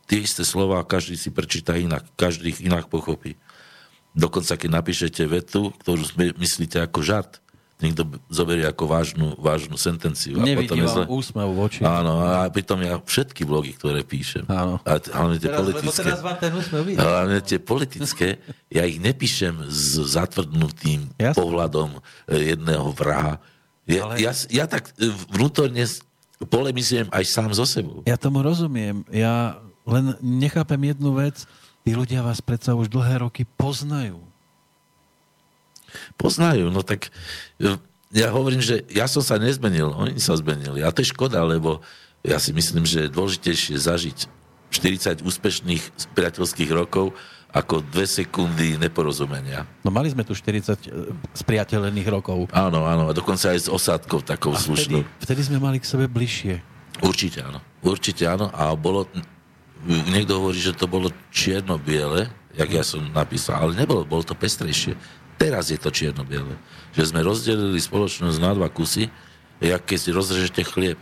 tie isté slova každý si prečíta inak, každý ich inak pochopí. Dokonca keď napíšete vetu, ktorú myslíte ako žart, niekto zoberie ako vážnu, vážnu sentenciu. A Nevidí potom je zle... úsmev v oči. Áno, a pritom ja všetky blogy, ktoré píšem. Áno. A hlavne tie teraz, politické. Teraz vám ten úsmev vidí. Hlavne tie politické, ja ich nepíšem s zatvrdnutým Jasne. pohľadom e, jedného vraha. Ja, Ale... ja, ja tak e, vnútorne polemizujem aj sám so sebou. Ja tomu rozumiem. Ja len nechápem jednu vec. Tí ľudia vás predsa už dlhé roky poznajú Poznajú, no tak e, ja hovorím, že ja som sa nezmenil, oni sa zmenili. A to je škoda, lebo ja si myslím, že je dôležitejšie zažiť 40 úspešných priateľských rokov ako dve sekundy neporozumenia. No mali sme tu 40 e, spriateľených rokov. Áno, áno, a dokonca aj s osádkou takou a slušnou. Vtedy, vtedy sme mali k sebe bližšie. Určite áno, určite áno. A bolo, niekto hovorí, že to bolo čierno-biele, jak ja som napísal, ale nebolo, bolo to pestrejšie. Teraz je to čierno-biele. Že sme rozdelili spoločnosť na dva kusy, jak keď si rozrežete chlieb.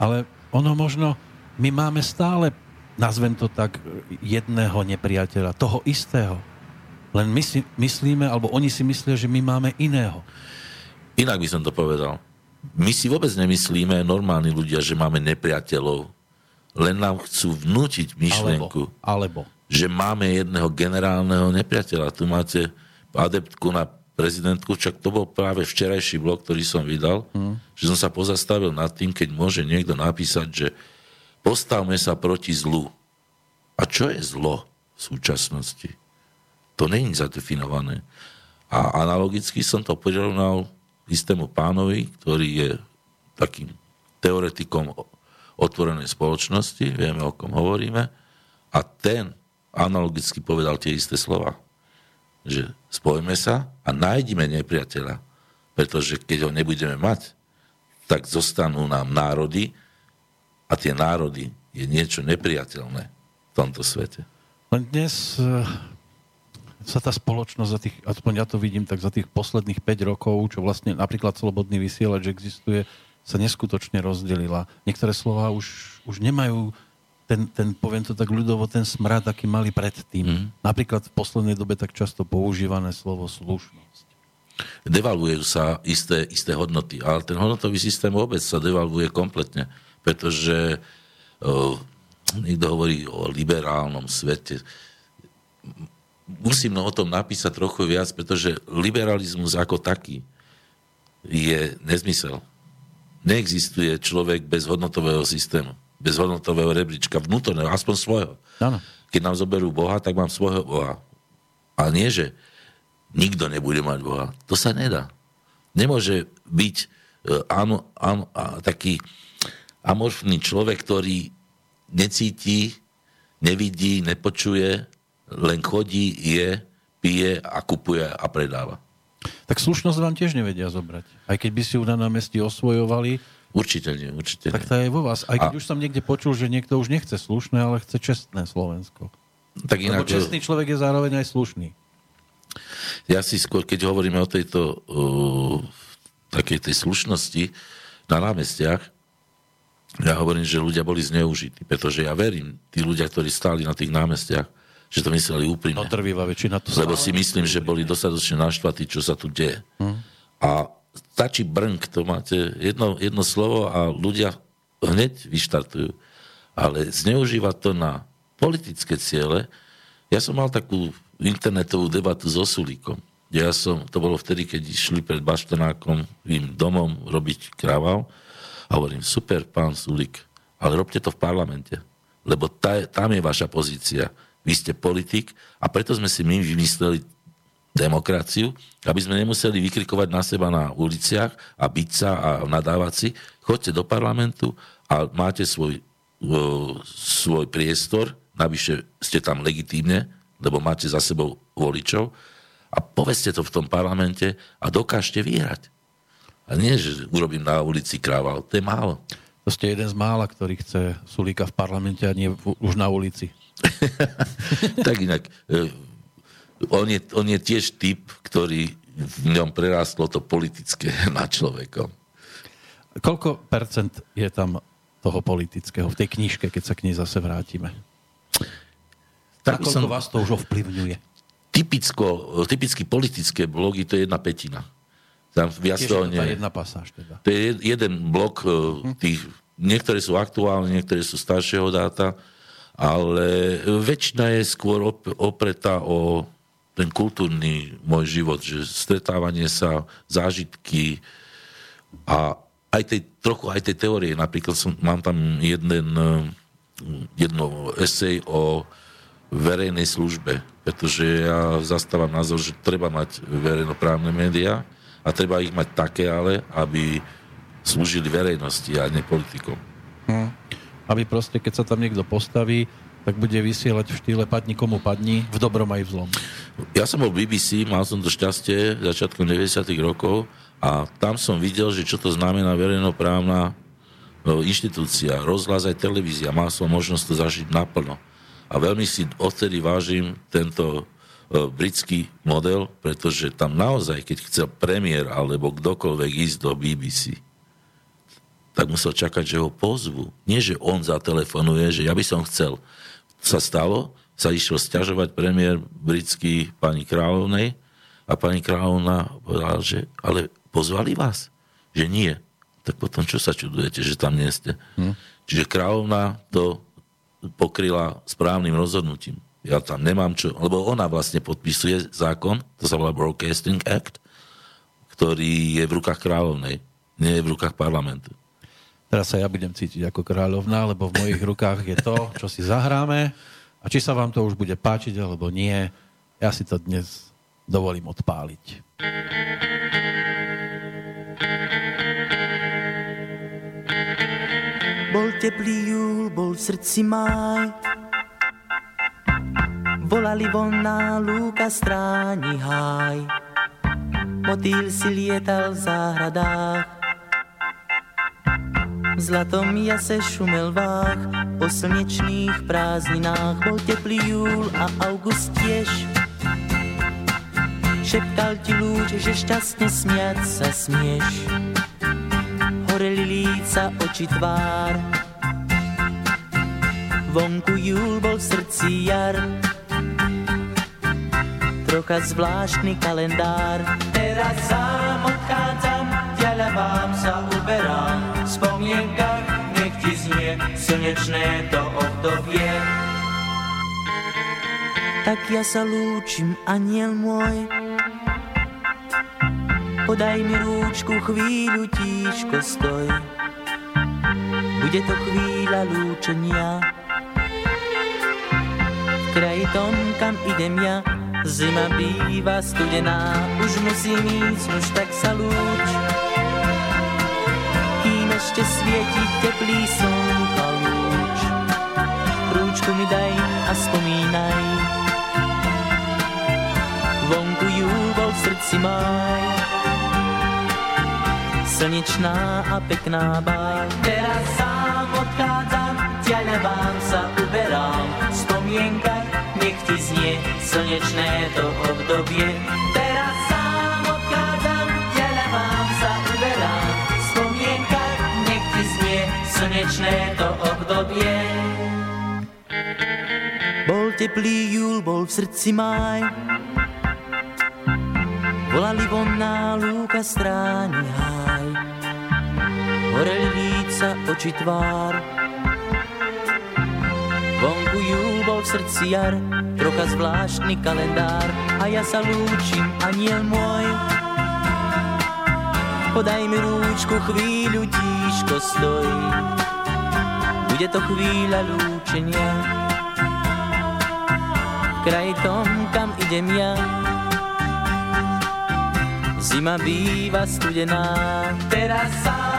Ale ono možno, my máme stále, nazvem to tak, jedného nepriateľa, toho istého. Len my si myslíme, alebo oni si myslia, že my máme iného. Inak by som to povedal. My si vôbec nemyslíme, normálni ľudia, že máme nepriateľov. Len nám chcú vnútiť myšlienku, alebo, alebo. že máme jedného generálneho nepriateľa. Tu máte adeptku na prezidentku, však to bol práve včerajší blog, ktorý som vydal, mm. že som sa pozastavil nad tým, keď môže niekto napísať, že postavme sa proti zlu. A čo je zlo v súčasnosti? To není zadefinované. A analogicky som to prirovnal istému pánovi, ktorý je takým teoretikom otvorenej spoločnosti, vieme, o kom hovoríme, a ten analogicky povedal tie isté slova že spojme sa a nájdime nepriateľa. Pretože keď ho nebudeme mať, tak zostanú nám národy a tie národy je niečo nepriateľné v tomto svete. Len dnes eh, sa tá spoločnosť za tých, aspoň ja to vidím, tak za tých posledných 5 rokov, čo vlastne napríklad Slobodný vysielač existuje, sa neskutočne rozdelila. Niektoré slova už, už nemajú ten, ten, poviem to tak ľudovo, ten smrad, aký mali predtým. Mm. Napríklad v poslednej dobe tak často používané slovo slušnosť. Devalujú sa isté, isté hodnoty, ale ten hodnotový systém vôbec sa devalvuje kompletne, pretože o, niekto hovorí o liberálnom svete. Musím o tom napísať trochu viac, pretože liberalizmus ako taký je nezmysel. Neexistuje človek bez hodnotového systému bez hodnotového rebríčka, vnútorného, aspoň svojho. Ano. Keď nám zoberú Boha, tak mám svojho Boha. A nie, že nikto nebude mať Boha. To sa nedá. Nemôže byť uh, taký amorfný človek, ktorý necíti nevidí, nepočuje, len chodí, je, pije a kupuje a predáva. Tak slušnosť vám tiež nevedia zobrať. Aj keď by si ju na námestí osvojovali, Určite nie, určite tak nie. to je vo vás. Aj keď A- už som niekde počul, že niekto už nechce slušné, ale chce čestné Slovensko. Tak Lebo inak, čestný človek je zároveň aj slušný. ja si skôr, keď hovoríme o tejto uh, takej tej slušnosti na námestiach, ja hovorím, že ľudia boli zneužití, pretože ja verím, tí ľudia, ktorí stáli na tých námestiach, že to mysleli úprimne. No drvivá väčšina to Lebo si myslím, že boli dostatočne naštvatí, čo sa tu deje. A stačí brnk, to máte jedno, jedno slovo a ľudia hneď vyštartujú. Ale zneužívať to na politické ciele, ja som mal takú internetovú debatu s Osulíkom, ja som, to bolo vtedy, keď išli pred Baštenákom im domom robiť krával a hovorím, super, pán Sulík, ale robte to v parlamente, lebo tá, tam je vaša pozícia. Vy ste politik a preto sme si my vymysleli demokraciu, aby sme nemuseli vykrikovať na seba na uliciach a byť sa a nadávať si. Choďte do parlamentu a máte svoj, o, svoj priestor, navyše ste tam legitímne, lebo máte za sebou voličov a povedzte to v tom parlamente a dokážte vyhrať. A nie, že urobím na ulici krával, to je málo. To ste jeden z mála, ktorý chce Sulíka v parlamente a nie v, už na ulici. tak inak, e, on je, on je tiež typ, ktorý v ňom prerástlo to politické na človekom. Koľko percent je tam toho politického v tej knižke, keď sa k nej zase vrátime? Tak A by koľko som, vás to už ovplyvňuje? typicko, typicky politické blogy, to je jedna petina. Tam viac Tiež je toho to nie. je. jedna pasáž teda. To je jed- jeden blok e, tých, niektoré sú aktuálne, niektoré sú staršieho dáta, ale väčšina je skôr op- opretá o ten kultúrny môj život, že stretávanie sa, zážitky a aj tej, trochu aj tej teórie. Napríklad som, mám tam jeden, e, jedno esej o verejnej službe, pretože ja zastávam názor, že treba mať verejnoprávne médiá a treba ich mať také ale, aby slúžili verejnosti a nie politikom. Aby proste, keď sa tam niekto postaví, tak bude vysielať v štýle padni komu padni, v dobrom aj v zlom. Ja som bol BBC, mal som to šťastie začiatkom 90. rokov a tam som videl, že čo to znamená verejnoprávna no, inštitúcia, rozhlas aj televízia. Mal som možnosť to zažiť naplno. A veľmi si odtedy vážim tento britský model, pretože tam naozaj, keď chcel premiér alebo kdokoľvek ísť do BBC, tak musel čakať, že ho pozvu. Nie, že on zatelefonuje, že ja by som chcel. Sa stalo, sa išiel stiažovať premiér britský pani kráľovnej a pani kráľovna povedala, že ale pozvali vás? Že nie. Tak potom čo sa čudujete, že tam nie ste? Hm. Čiže kráľovna to pokryla správnym rozhodnutím. Ja tam nemám čo, lebo ona vlastne podpisuje zákon, to sa volá Broadcasting Act, ktorý je v rukách kráľovnej, nie je v rukách parlamentu. Teraz sa ja budem cítiť ako kráľovná, lebo v mojich rukách je to, čo si zahráme a či sa vám to už bude páčiť alebo nie, ja si to dnes dovolím odpáliť. Bol teplý júl, bol v srdci máj. Volali voľná lúka stráni háj. Motýl si lietal v záhradách. V zlatom jase šumel váh, po slnečných prázdninách bol teplý júl a august tiež. Šeptal ti lúč, že šťastne smiať sa smieš horeli líca, oči tvár. Vonku júl bol v srdci jar, trocha zvláštny kalendár. Teraz sám odchádzam, ďaľavám sa uberám, v spomienkach nech ti znie slnečné to obdobie. Tak ja sa lúčim, aniel môj, Podaj mi rúčku, chvíľu tíško stoj. Bude to chvíľa lúčenia. V kraji tom, kam idem ja, Zima býva studená, už musím ísť, už tak sa lúč. Kým ešte svieti teplý slnko lúč, rúčku mi daj a spomínaj. Vonku ju bol v srdci maj, slnečná a pekná báj. Teraz sám odchádzam, ťa vám sa uberám, spomienka nech ti znie slnečné to obdobie. Teraz sám odchádzam, ďaľa vám sa uberám. Spomienka, nech ti znie slnečné to obdobie. Bol teplý júl, bol v srdci maj. Volali vonná lúka stráni háj. Horeli líca, oči tvár. Vonku júl bol v srdci jar, trocha zvláštny kalendár. A ja sa lúčim, aniel môj. Podaj mi rúčku, chvíľu tíško stoj. Bude to chvíľa lúčenia. V kraji tom, kam idem ja, Zima býva studená, teraz sám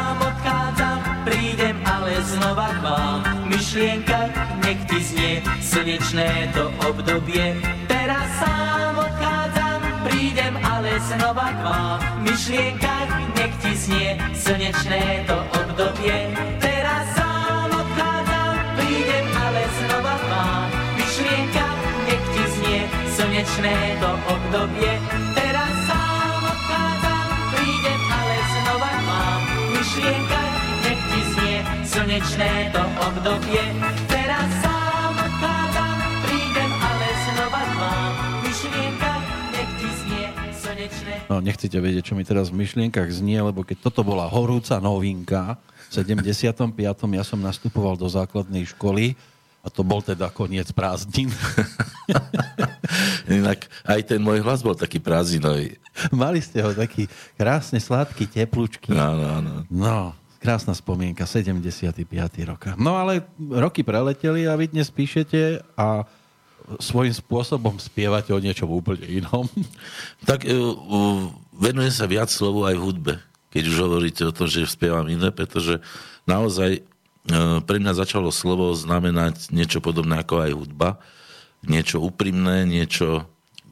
prídem ale znova k vám. Myšlienka, nech ti znie slnečné to obdobie. Teraz sám odchádzam, prídem ale znova k vám. Myšlienka, nech ti znie slnečné to obdobie. Teraz sám odchádzam, prídem ale znova k vám. Myšlienka, nech ti znie slnečné to obdobie. Slnečné to obdobie. Teraz sám odchádzam, prídem ale znova k vám. Myšlienka, nech ti znie slnečné No, nechcete vedieť, čo mi teraz v myšlienkach znie, lebo keď toto bola horúca novinka, v 75. ja som nastupoval do základnej školy a to bol teda koniec prázdnin. Inak aj ten môj hlas bol taký prázdninový. Mali ste ho taký krásne, sladký, teplúčky. Áno, áno. No, krásna spomienka, 75. rok. No ale roky preleteli a vy dnes píšete a svojím spôsobom spievate o niečom úplne inom. Tak uh, venujem sa viac slovu aj v hudbe, keď už hovoríte o tom, že spievam iné, pretože naozaj uh, pre mňa začalo slovo znamenať niečo podobné ako aj hudba. Niečo úprimné, niečo,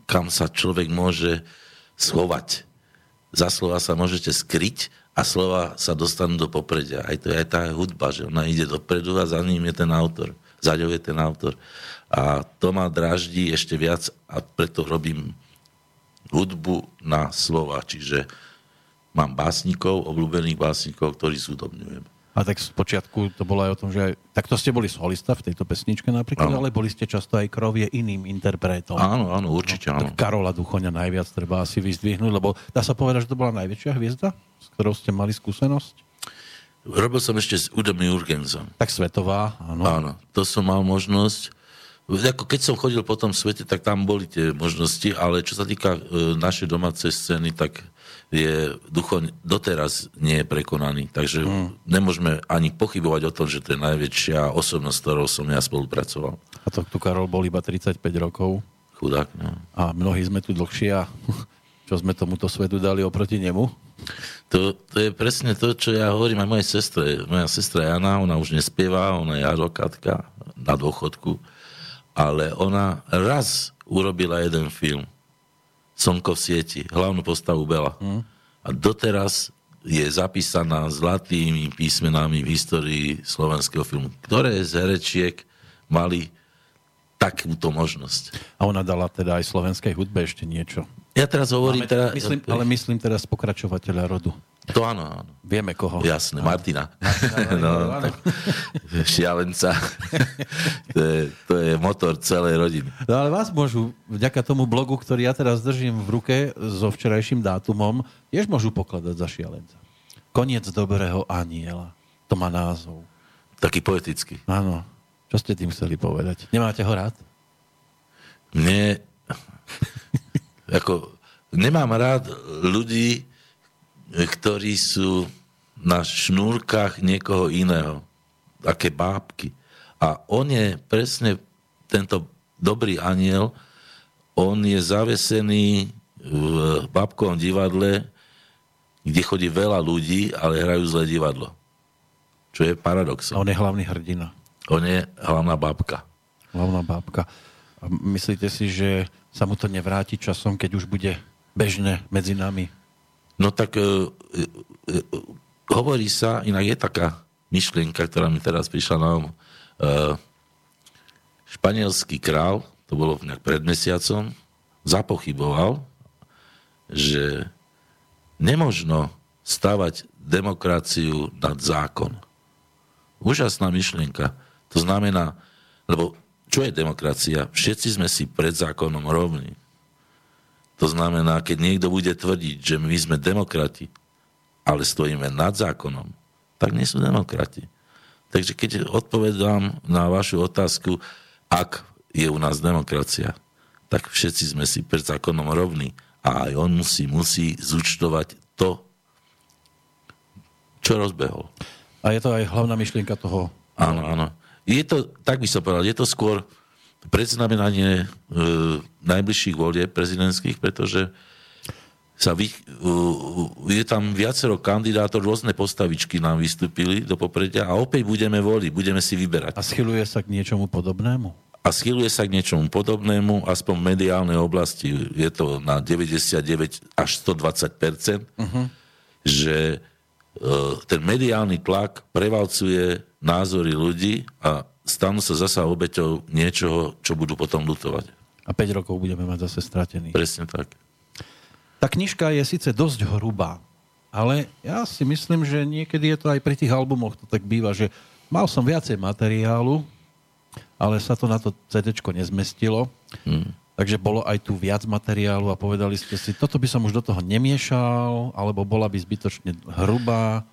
kam sa človek môže schovať. Za slova sa môžete skryť a slova sa dostanú do popredia. Aj to je aj tá hudba, že ona ide dopredu a za ním je ten autor. Za ňou je ten autor. A to ma dráždi ešte viac a preto robím hudbu na slova. Čiže mám básnikov, obľúbených básnikov, ktorých zúdobňujem. A tak z počiatku to bolo aj o tom, že aj, takto ste boli solista v tejto pesničke napríklad, Áno. ale boli ste často aj krovie iným interpretom. Áno, áno, určite áno. Tak Karola Duchoňa najviac treba asi vyzdvihnúť, lebo dá sa povedať, že to bola najväčšia hviezda, s ktorou ste mali skúsenosť? Robil som ešte s Udom Jurgensom. Tak svetová, áno. Áno, to som mal možnosť. Ako keď som chodil po tom svete, tak tam boli tie možnosti, ale čo sa týka e, našej domácej scény, tak je Duchoň doteraz nie je prekonaný. Takže hmm. nemôžeme ani pochybovať o tom, že to je najväčšia osobnosť, s ktorou som ja spolupracoval. A to tu Karol bol iba 35 rokov Chudák, no. a mnohí sme tu dlhšie a čo sme tomuto svetu dali oproti nemu? To, to je presne to, čo ja hovorím aj mojej sestre. Moja sestra Jana, ona už nespieva, ona je advokátka na dôchodku, ale ona raz urobila jeden film. Slnko v sieti, hlavnú postavu Bela. Hm. A doteraz je zapísaná zlatými písmenami v histórii slovenského filmu. Ktoré z herečiek mali takúto možnosť? A ona dala teda aj slovenskej hudbe ešte niečo. Ja teraz hovorím... Máme, teda, myslím, ale myslím teraz pokračovateľa rodu. To áno, áno. Vieme koho. Jasné, Martina. áno, no, áno. tak, šialenca. to, je, to je motor celej rodiny. No ale vás môžu, vďaka tomu blogu, ktorý ja teraz držím v ruke so včerajším dátumom, tiež môžu pokladať za šialenca. Koniec dobrého aniela. To má názov. Taký poetický. Áno. Čo ste tým chceli povedať? Nemáte ho rád? Mne... ako, nemám rád ľudí, ktorí sú na šnúrkach niekoho iného. Také bábky. A on je presne tento dobrý aniel, on je zavesený v babkovom divadle, kde chodí veľa ľudí, ale hrajú zlé divadlo. Čo je A paradoxom. on je hlavný hrdina. On je hlavná babka. Hlavná bábka. Myslíte si, že sa mu to nevráti časom, keď už bude bežné medzi nami? No tak e, e, e, hovorí sa, inak je taká myšlienka, ktorá mi teraz prišla na um, e, španielský král, to bolo nejak pred mesiacom, zapochyboval, že nemožno stavať demokraciu nad zákon. Úžasná myšlienka. To znamená, lebo čo je demokracia? Všetci sme si pred zákonom rovní. To znamená, keď niekto bude tvrdiť, že my sme demokrati, ale stojíme nad zákonom, tak nie sú demokrati. Takže keď odpovedám na vašu otázku, ak je u nás demokracia, tak všetci sme si pred zákonom rovní a aj on musí, musí zúčtovať to, čo rozbehol. A je to aj hlavná myšlienka toho. Áno, áno. Je to, tak by som povedal, je to skôr predznamenanie e, najbližších volieb prezidentských, pretože sa vy, e, je tam viacero kandidátov, rôzne postavičky nám vystúpili do popredia a opäť budeme voliť, budeme si vyberať. A schyluje sa k niečomu podobnému? A schyluje sa k niečomu podobnému, aspoň v mediálnej oblasti je to na 99 až 120 uh-huh. že e, ten mediálny tlak prevalcuje názory ľudí a stanú sa zasa obeťou niečoho, čo budú potom lutovať. A 5 rokov budeme mať zase stratený. Presne tak. Tá knižka je síce dosť hrubá, ale ja si myslím, že niekedy je to aj pri tých albumoch to tak býva, že mal som viacej materiálu, ale sa to na to CD nezmestilo. Hmm. Takže bolo aj tu viac materiálu a povedali ste si, toto by som už do toho nemiešal, alebo bola by zbytočne hrubá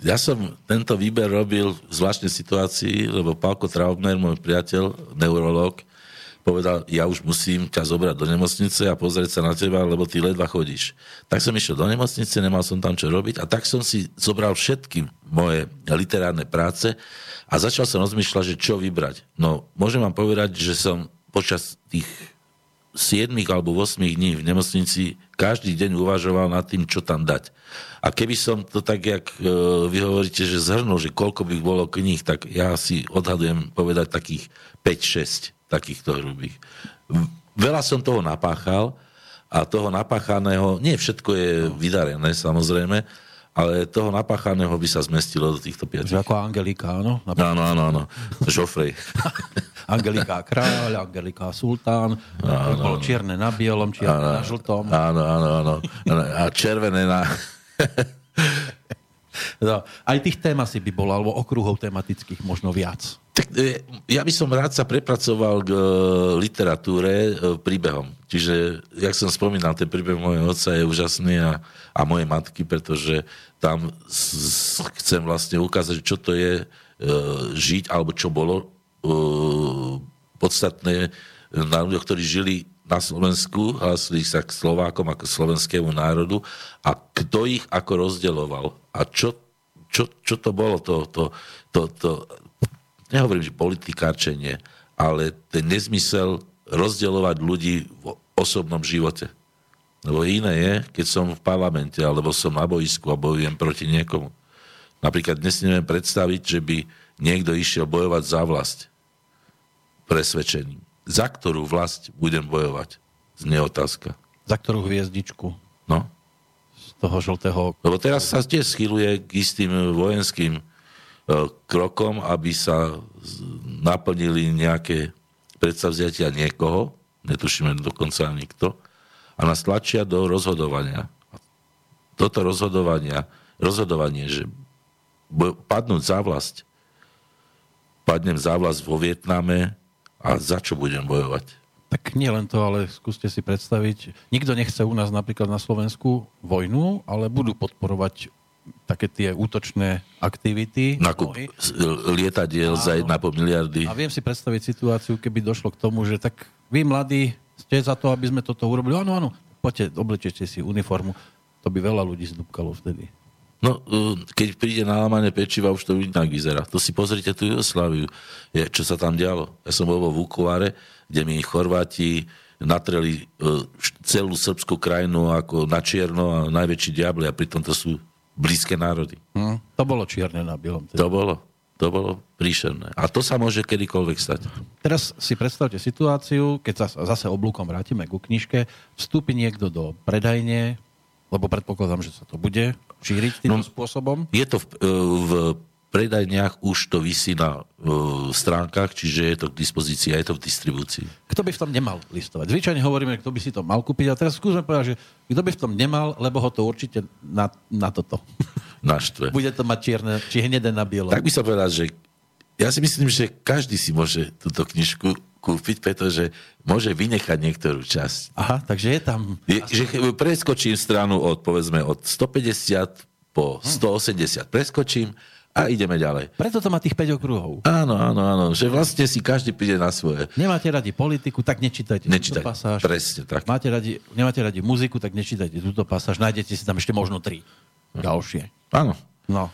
ja som tento výber robil v zvláštnej situácii, lebo Pálko Traubner, môj priateľ, neurolog, povedal, ja už musím ťa zobrať do nemocnice a pozrieť sa na teba, lebo ty ledva chodíš. Tak som išiel do nemocnice, nemal som tam čo robiť a tak som si zobral všetky moje literárne práce a začal som rozmýšľať, že čo vybrať. No, môžem vám povedať, že som počas tých 7 alebo 8 dní v nemocnici každý deň uvažoval nad tým, čo tam dať. A keby som to tak, jak e, vy hovoríte, že zhrnul, že koľko by bolo kníh, tak ja si odhadujem povedať takých 5-6 takýchto hrubých. Veľa som toho napáchal a toho napáchaného, nie všetko je vydarené samozrejme, ale toho napáchaného by sa zmestilo do týchto piatich. Ako Angelika, áno? Áno, áno, áno. Žofrej. Angelika kráľ, Angelika sultán, áno, bolo čierne na bielom, čierne áno, na žltom. Áno, áno, áno. A červené na... No, aj tých tém asi by bolo, alebo okruhov tematických možno viac. Tak, e, ja by som rád sa prepracoval k e, literatúre e, príbehom. Čiže, jak som spomínal, ten príbeh mojho otca je úžasný a, a mojej matky, pretože tam chcem vlastne ukázať, čo to je žiť, alebo čo bolo podstatné na ľuďoch, ktorí žili na Slovensku, hlasili sa k Slovákom ako slovenskému národu a kto ich ako rozdeloval a čo, čo, čo to bolo to, to, to, to, nehovorím, že politikárčenie, ale ten nezmysel rozdeľovať ľudí v osobnom živote. Lebo iné je, keď som v parlamente, alebo som na boisku a bojujem proti niekomu. Napríklad dnes neviem predstaviť, že by niekto išiel bojovať za vlast presvedčením. Za ktorú vlast budem bojovať? Znie otázka. Za ktorú hviezdičku? No. Z toho žltého... Lebo teraz sa tiež schyluje k istým vojenským E, krokom, aby sa naplnili nejaké predstavziatia niekoho, netušíme dokonca nikto, a nás tlačia do rozhodovania. Toto rozhodovania, rozhodovanie, že padnúť za vlast, padnem za vlast vo Vietname a za čo budem bojovať? Tak nie len to, ale skúste si predstaviť, nikto nechce u nás napríklad na Slovensku vojnu, ale budú podporovať také tie útočné aktivity. Nakup lietadiel za 1,5 miliardy. A viem si predstaviť situáciu, keby došlo k tomu, že tak vy mladí ste za to, aby sme toto urobili. Áno, áno, poďte, oblečete si uniformu. To by veľa ľudí zdúbkalo vtedy. No, e, keď príde na lámanie pečiva, už to inak vyzerá. To si pozrite tú Jugosláviu, čo sa tam dialo. Ja som bol vo Vukovare, kde mi Chorváti natreli e, celú srbskú krajinu ako na čierno a najväčší diabli a pritom to sú blízke národy. Hmm, to bolo čierne na bielom. Teda. To bolo. To bolo príšerné. A to sa môže kedykoľvek stať. Teraz si predstavte situáciu, keď sa zase oblúkom vrátime ku knižke, vstúpi niekto do predajne, lebo predpokladám, že sa to bude šíriť týmto No, spôsobom. Je to v, e, v predajniach, už to vysí na e, stránkach, čiže je to k dispozícii a je to v distribúcii. Kto by v tom nemal listovať? Zvyčajne hovoríme, kto by si to mal kúpiť, a teraz skúsme povedať, že kto by v tom nemal, lebo ho to určite na, na toto. Naštve. Bude to mať čierne, či hnedé na bielo. Tak by som povedal, že ja si myslím, že každý si môže túto knižku kúpiť, pretože môže vynechať niektorú časť. Aha, takže je tam... Je, že preskočím stranu od, povedzme, od 150 po 180. Preskočím a ideme ďalej. Preto to má tých 5 okruhov. Áno, áno, áno. Že vlastne si každý príde na svoje. Nemáte radi politiku, tak nečítajte Nečítať. túto pasáž. Presne tak. Máte radi, nemáte radi muziku, tak nečítajte túto pasáž. Nájdete si tam ešte možno tri ďalšie. Áno. No.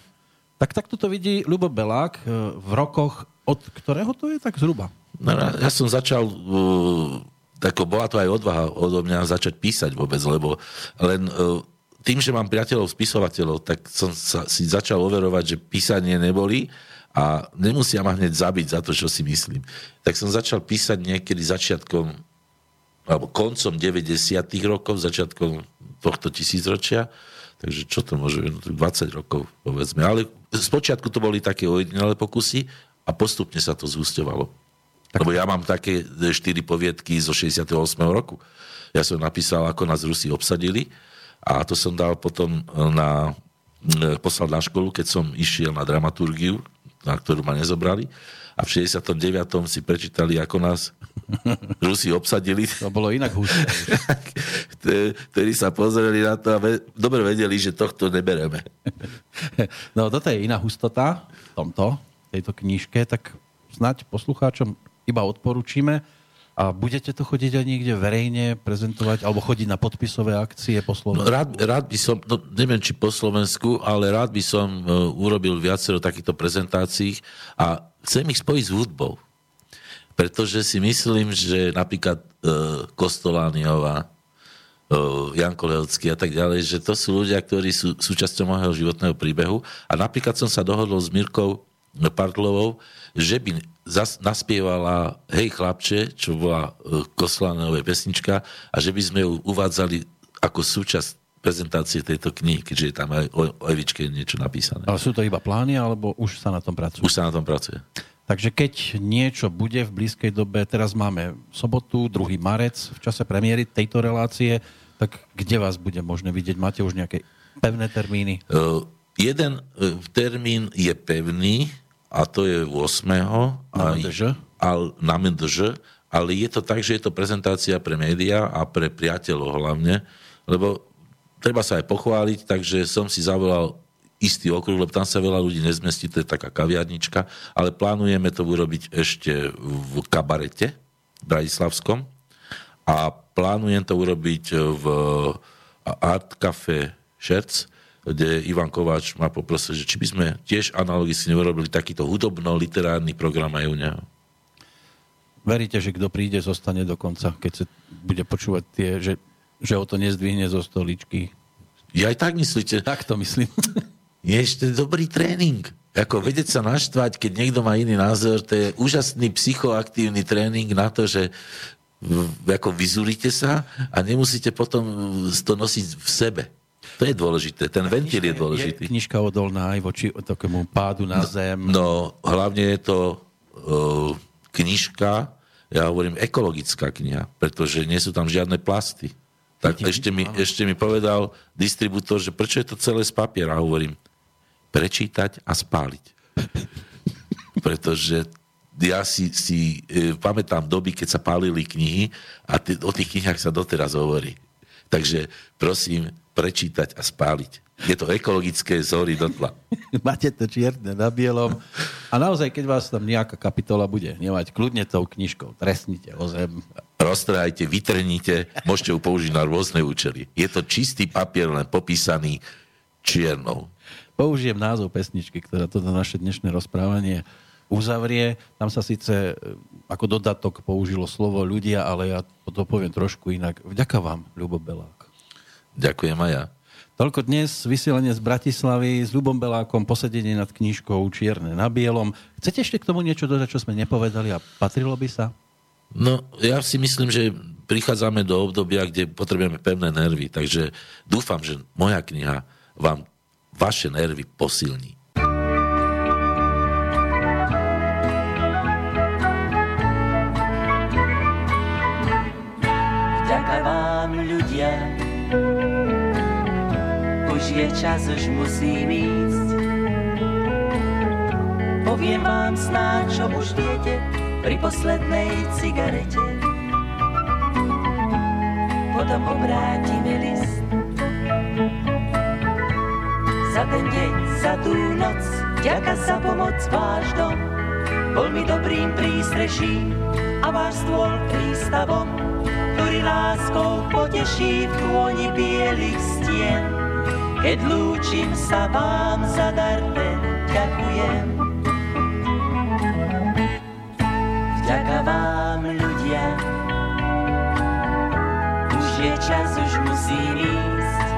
Tak takto to vidí Ľubo Belák e, v rokoch, od ktorého to je tak zhruba? No, ja ja som začal, uh, tako, bola to aj odvaha odo mňa začať písať vôbec, lebo len uh, tým, že mám priateľov spisovateľov, tak som sa, si začal overovať, že písanie neboli a nemusia ma hneď zabiť za to, čo si myslím. Tak som začal písať niekedy začiatkom alebo koncom 90. rokov, začiatkom tohto tisícročia. Takže čo to môže byť? 20 rokov, povedzme. Ale spočiatku to boli také ojedinelé pokusy a postupne sa to zúsťovalo. Lebo ja mám také štyri poviedky zo 68. roku. Ja som napísal, ako nás Rusi obsadili a to som dal potom na, poslal na školu, keď som išiel na dramaturgiu, na ktorú ma nezobrali. A v 69. si prečítali, ako nás Rusi obsadili. To bolo inak husté. ktorí sa pozreli na to a ve- dobre vedeli, že tohto nebereme. No toto je iná hustota v tomto, tejto knižke, tak snáď poslucháčom iba odporúčime a budete to chodiť aj niekde verejne prezentovať alebo chodiť na podpisové akcie po No, Slovensku? rád, rád by som, no, neviem či po Slovensku, ale rád by som uh, urobil viacero takýchto prezentácií a chcem ich spojiť s hudbou. Pretože si myslím, že napríklad uh, Kostolániová, uh, Janko Lehocký a tak ďalej, že to sú ľudia, ktorí sú súčasťou môjho životného príbehu. A napríklad som sa dohodol s Mirkou Partlovou, že by zas naspievala Hej chlapče, čo bola uh, Kostolániová pesnička a že by sme ju uvádzali ako súčasť prezentácie tejto knihy, keďže je tam aj o, o Evičke niečo napísané. Ale sú to iba plány, alebo už sa na tom pracuje? Už sa na tom pracuje. Takže keď niečo bude v blízkej dobe, teraz máme sobotu, 2. marec, v čase premiéry tejto relácie, tak kde vás bude možné vidieť? Máte už nejaké pevné termíny? Uh, jeden uh, termín je pevný a to je 8. Na MDŽ? al, na MDŽ, ale je to tak, že je to prezentácia pre médiá a pre priateľov hlavne, lebo treba sa aj pochváliť, takže som si zavolal istý okruh, lebo tam sa veľa ľudí nezmestí, to je taká kaviarnička, ale plánujeme to urobiť ešte v kabarete Bratislavskom a plánujem to urobiť v Art Cafe Šerc, kde Ivan Kováč ma poprosil, že či by sme tiež analogicky neurobili takýto hudobno-literárny program aj u neho. Veríte, že kto príde, zostane do konca, keď sa bude počúvať tie, že, že o to nezdvihne zo stoličky? Ja aj tak myslíte, Tak to myslím. je ešte dobrý tréning. Ako vedieť sa naštvať, keď niekto má iný názor, to je úžasný psychoaktívny tréning na to, že v- ako vyzulíte sa a nemusíte potom to nosiť v sebe. To je dôležité, ten ventil je Je dôležitý. knižka odolná aj voči takému pádu na zem. No, hlavne je to uh, knižka, ja hovorím ekologická kniha, pretože nie sú tam žiadne plasty. Tak ešte mi, áno. ešte mi povedal distribútor, že prečo je to celé z papiera. Hovorím, prečítať a spáliť. pretože ja si, si e, pamätám doby, keď sa pálili knihy a t- o tých knihách sa doteraz hovorí. Takže prosím, prečítať a spáliť. Je to ekologické zory do tla. Máte to čierne na bielom. A naozaj, keď vás tam nejaká kapitola bude hnevať, kľudne tou knižkou trestnite o zem. roztrhajte, vytrhnite, môžete ju použiť na rôzne účely. Je to čistý papier, len popísaný čiernou. Použijem názov pesničky, ktorá toto naše dnešné rozprávanie uzavrie. Tam sa síce e, ako dodatok použilo slovo ľudia, ale ja to poviem trošku inak. Vďaka vám, Ľubo Belák. Ďakujem aj ja. Toľko dnes vysielanie z Bratislavy s Ľubom Belákom, posedenie nad knížkou Čierne na bielom. Chcete ešte k tomu niečo dodať, čo sme nepovedali a patrilo by sa? No, ja si myslím, že prichádzame do obdobia, kde potrebujeme pevné nervy, takže dúfam, že moja kniha vám vaše nervy posilní. Vďaka vám ľudia, čas, už musím ísť. Poviem vám snáď, čo už viete, pri poslednej cigarete. Potom obrátime list. Za ten deň, za tú noc, ďaka za pomoc váš dom. Bol mi dobrým prístreším a váš stôl prístavom, ktorý láskou poteší v tôni bielých stien. Keď lúčim sa vám za dar ten ďakujem. Vďaka vám ľudia, už je čas, už musím ísť.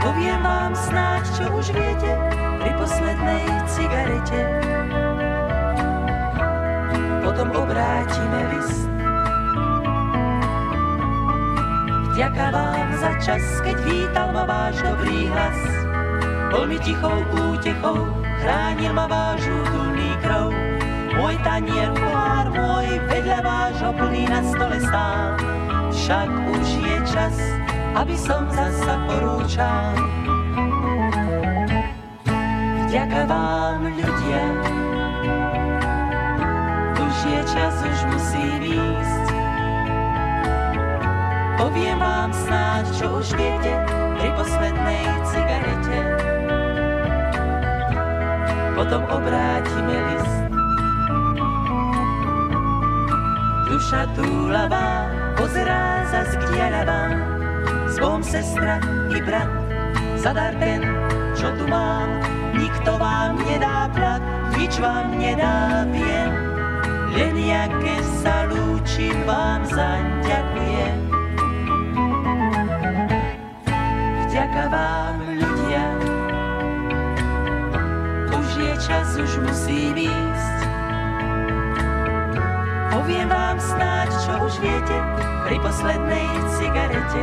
Poviem vám snáď, čo už viete, pri poslednej cigarete. Potom obrátime list. Vďaka vám za čas, keď vítal ma váš dobrý hlas. Bol mi tichou útechou, chránil ma váš útulný krov. Môj tanier, pohár môj, vedľa vášho plný na stole stál. Však už je čas, aby som zasa porúčal. Vďaka vám, ľudia, už je čas, už musím ísť. Poviem vám snáď, čo už viete, pri poslednej cigarete. Potom obrátime list. Duša túlavá pozerá zas k diaľavám. Svom sestra i brat, zadar ten, čo tu mám. Nikto vám nedá plat, nič vám nedá viem. Len ja, keď sa lúčim, vám zaň ďakujem. Vďaka vám, ľudia, už je čas, už musím ísť. Poviem vám snáď, čo už viete, pri poslednej cigarete.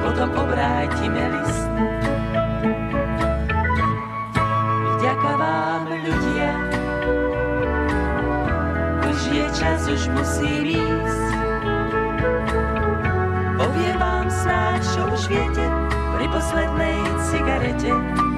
Potom obrátime list. Vďaka vám, ľudia, už je čas, už musím ísť. Poviem vám snáď, čo už viete, pri poslednej cigarete.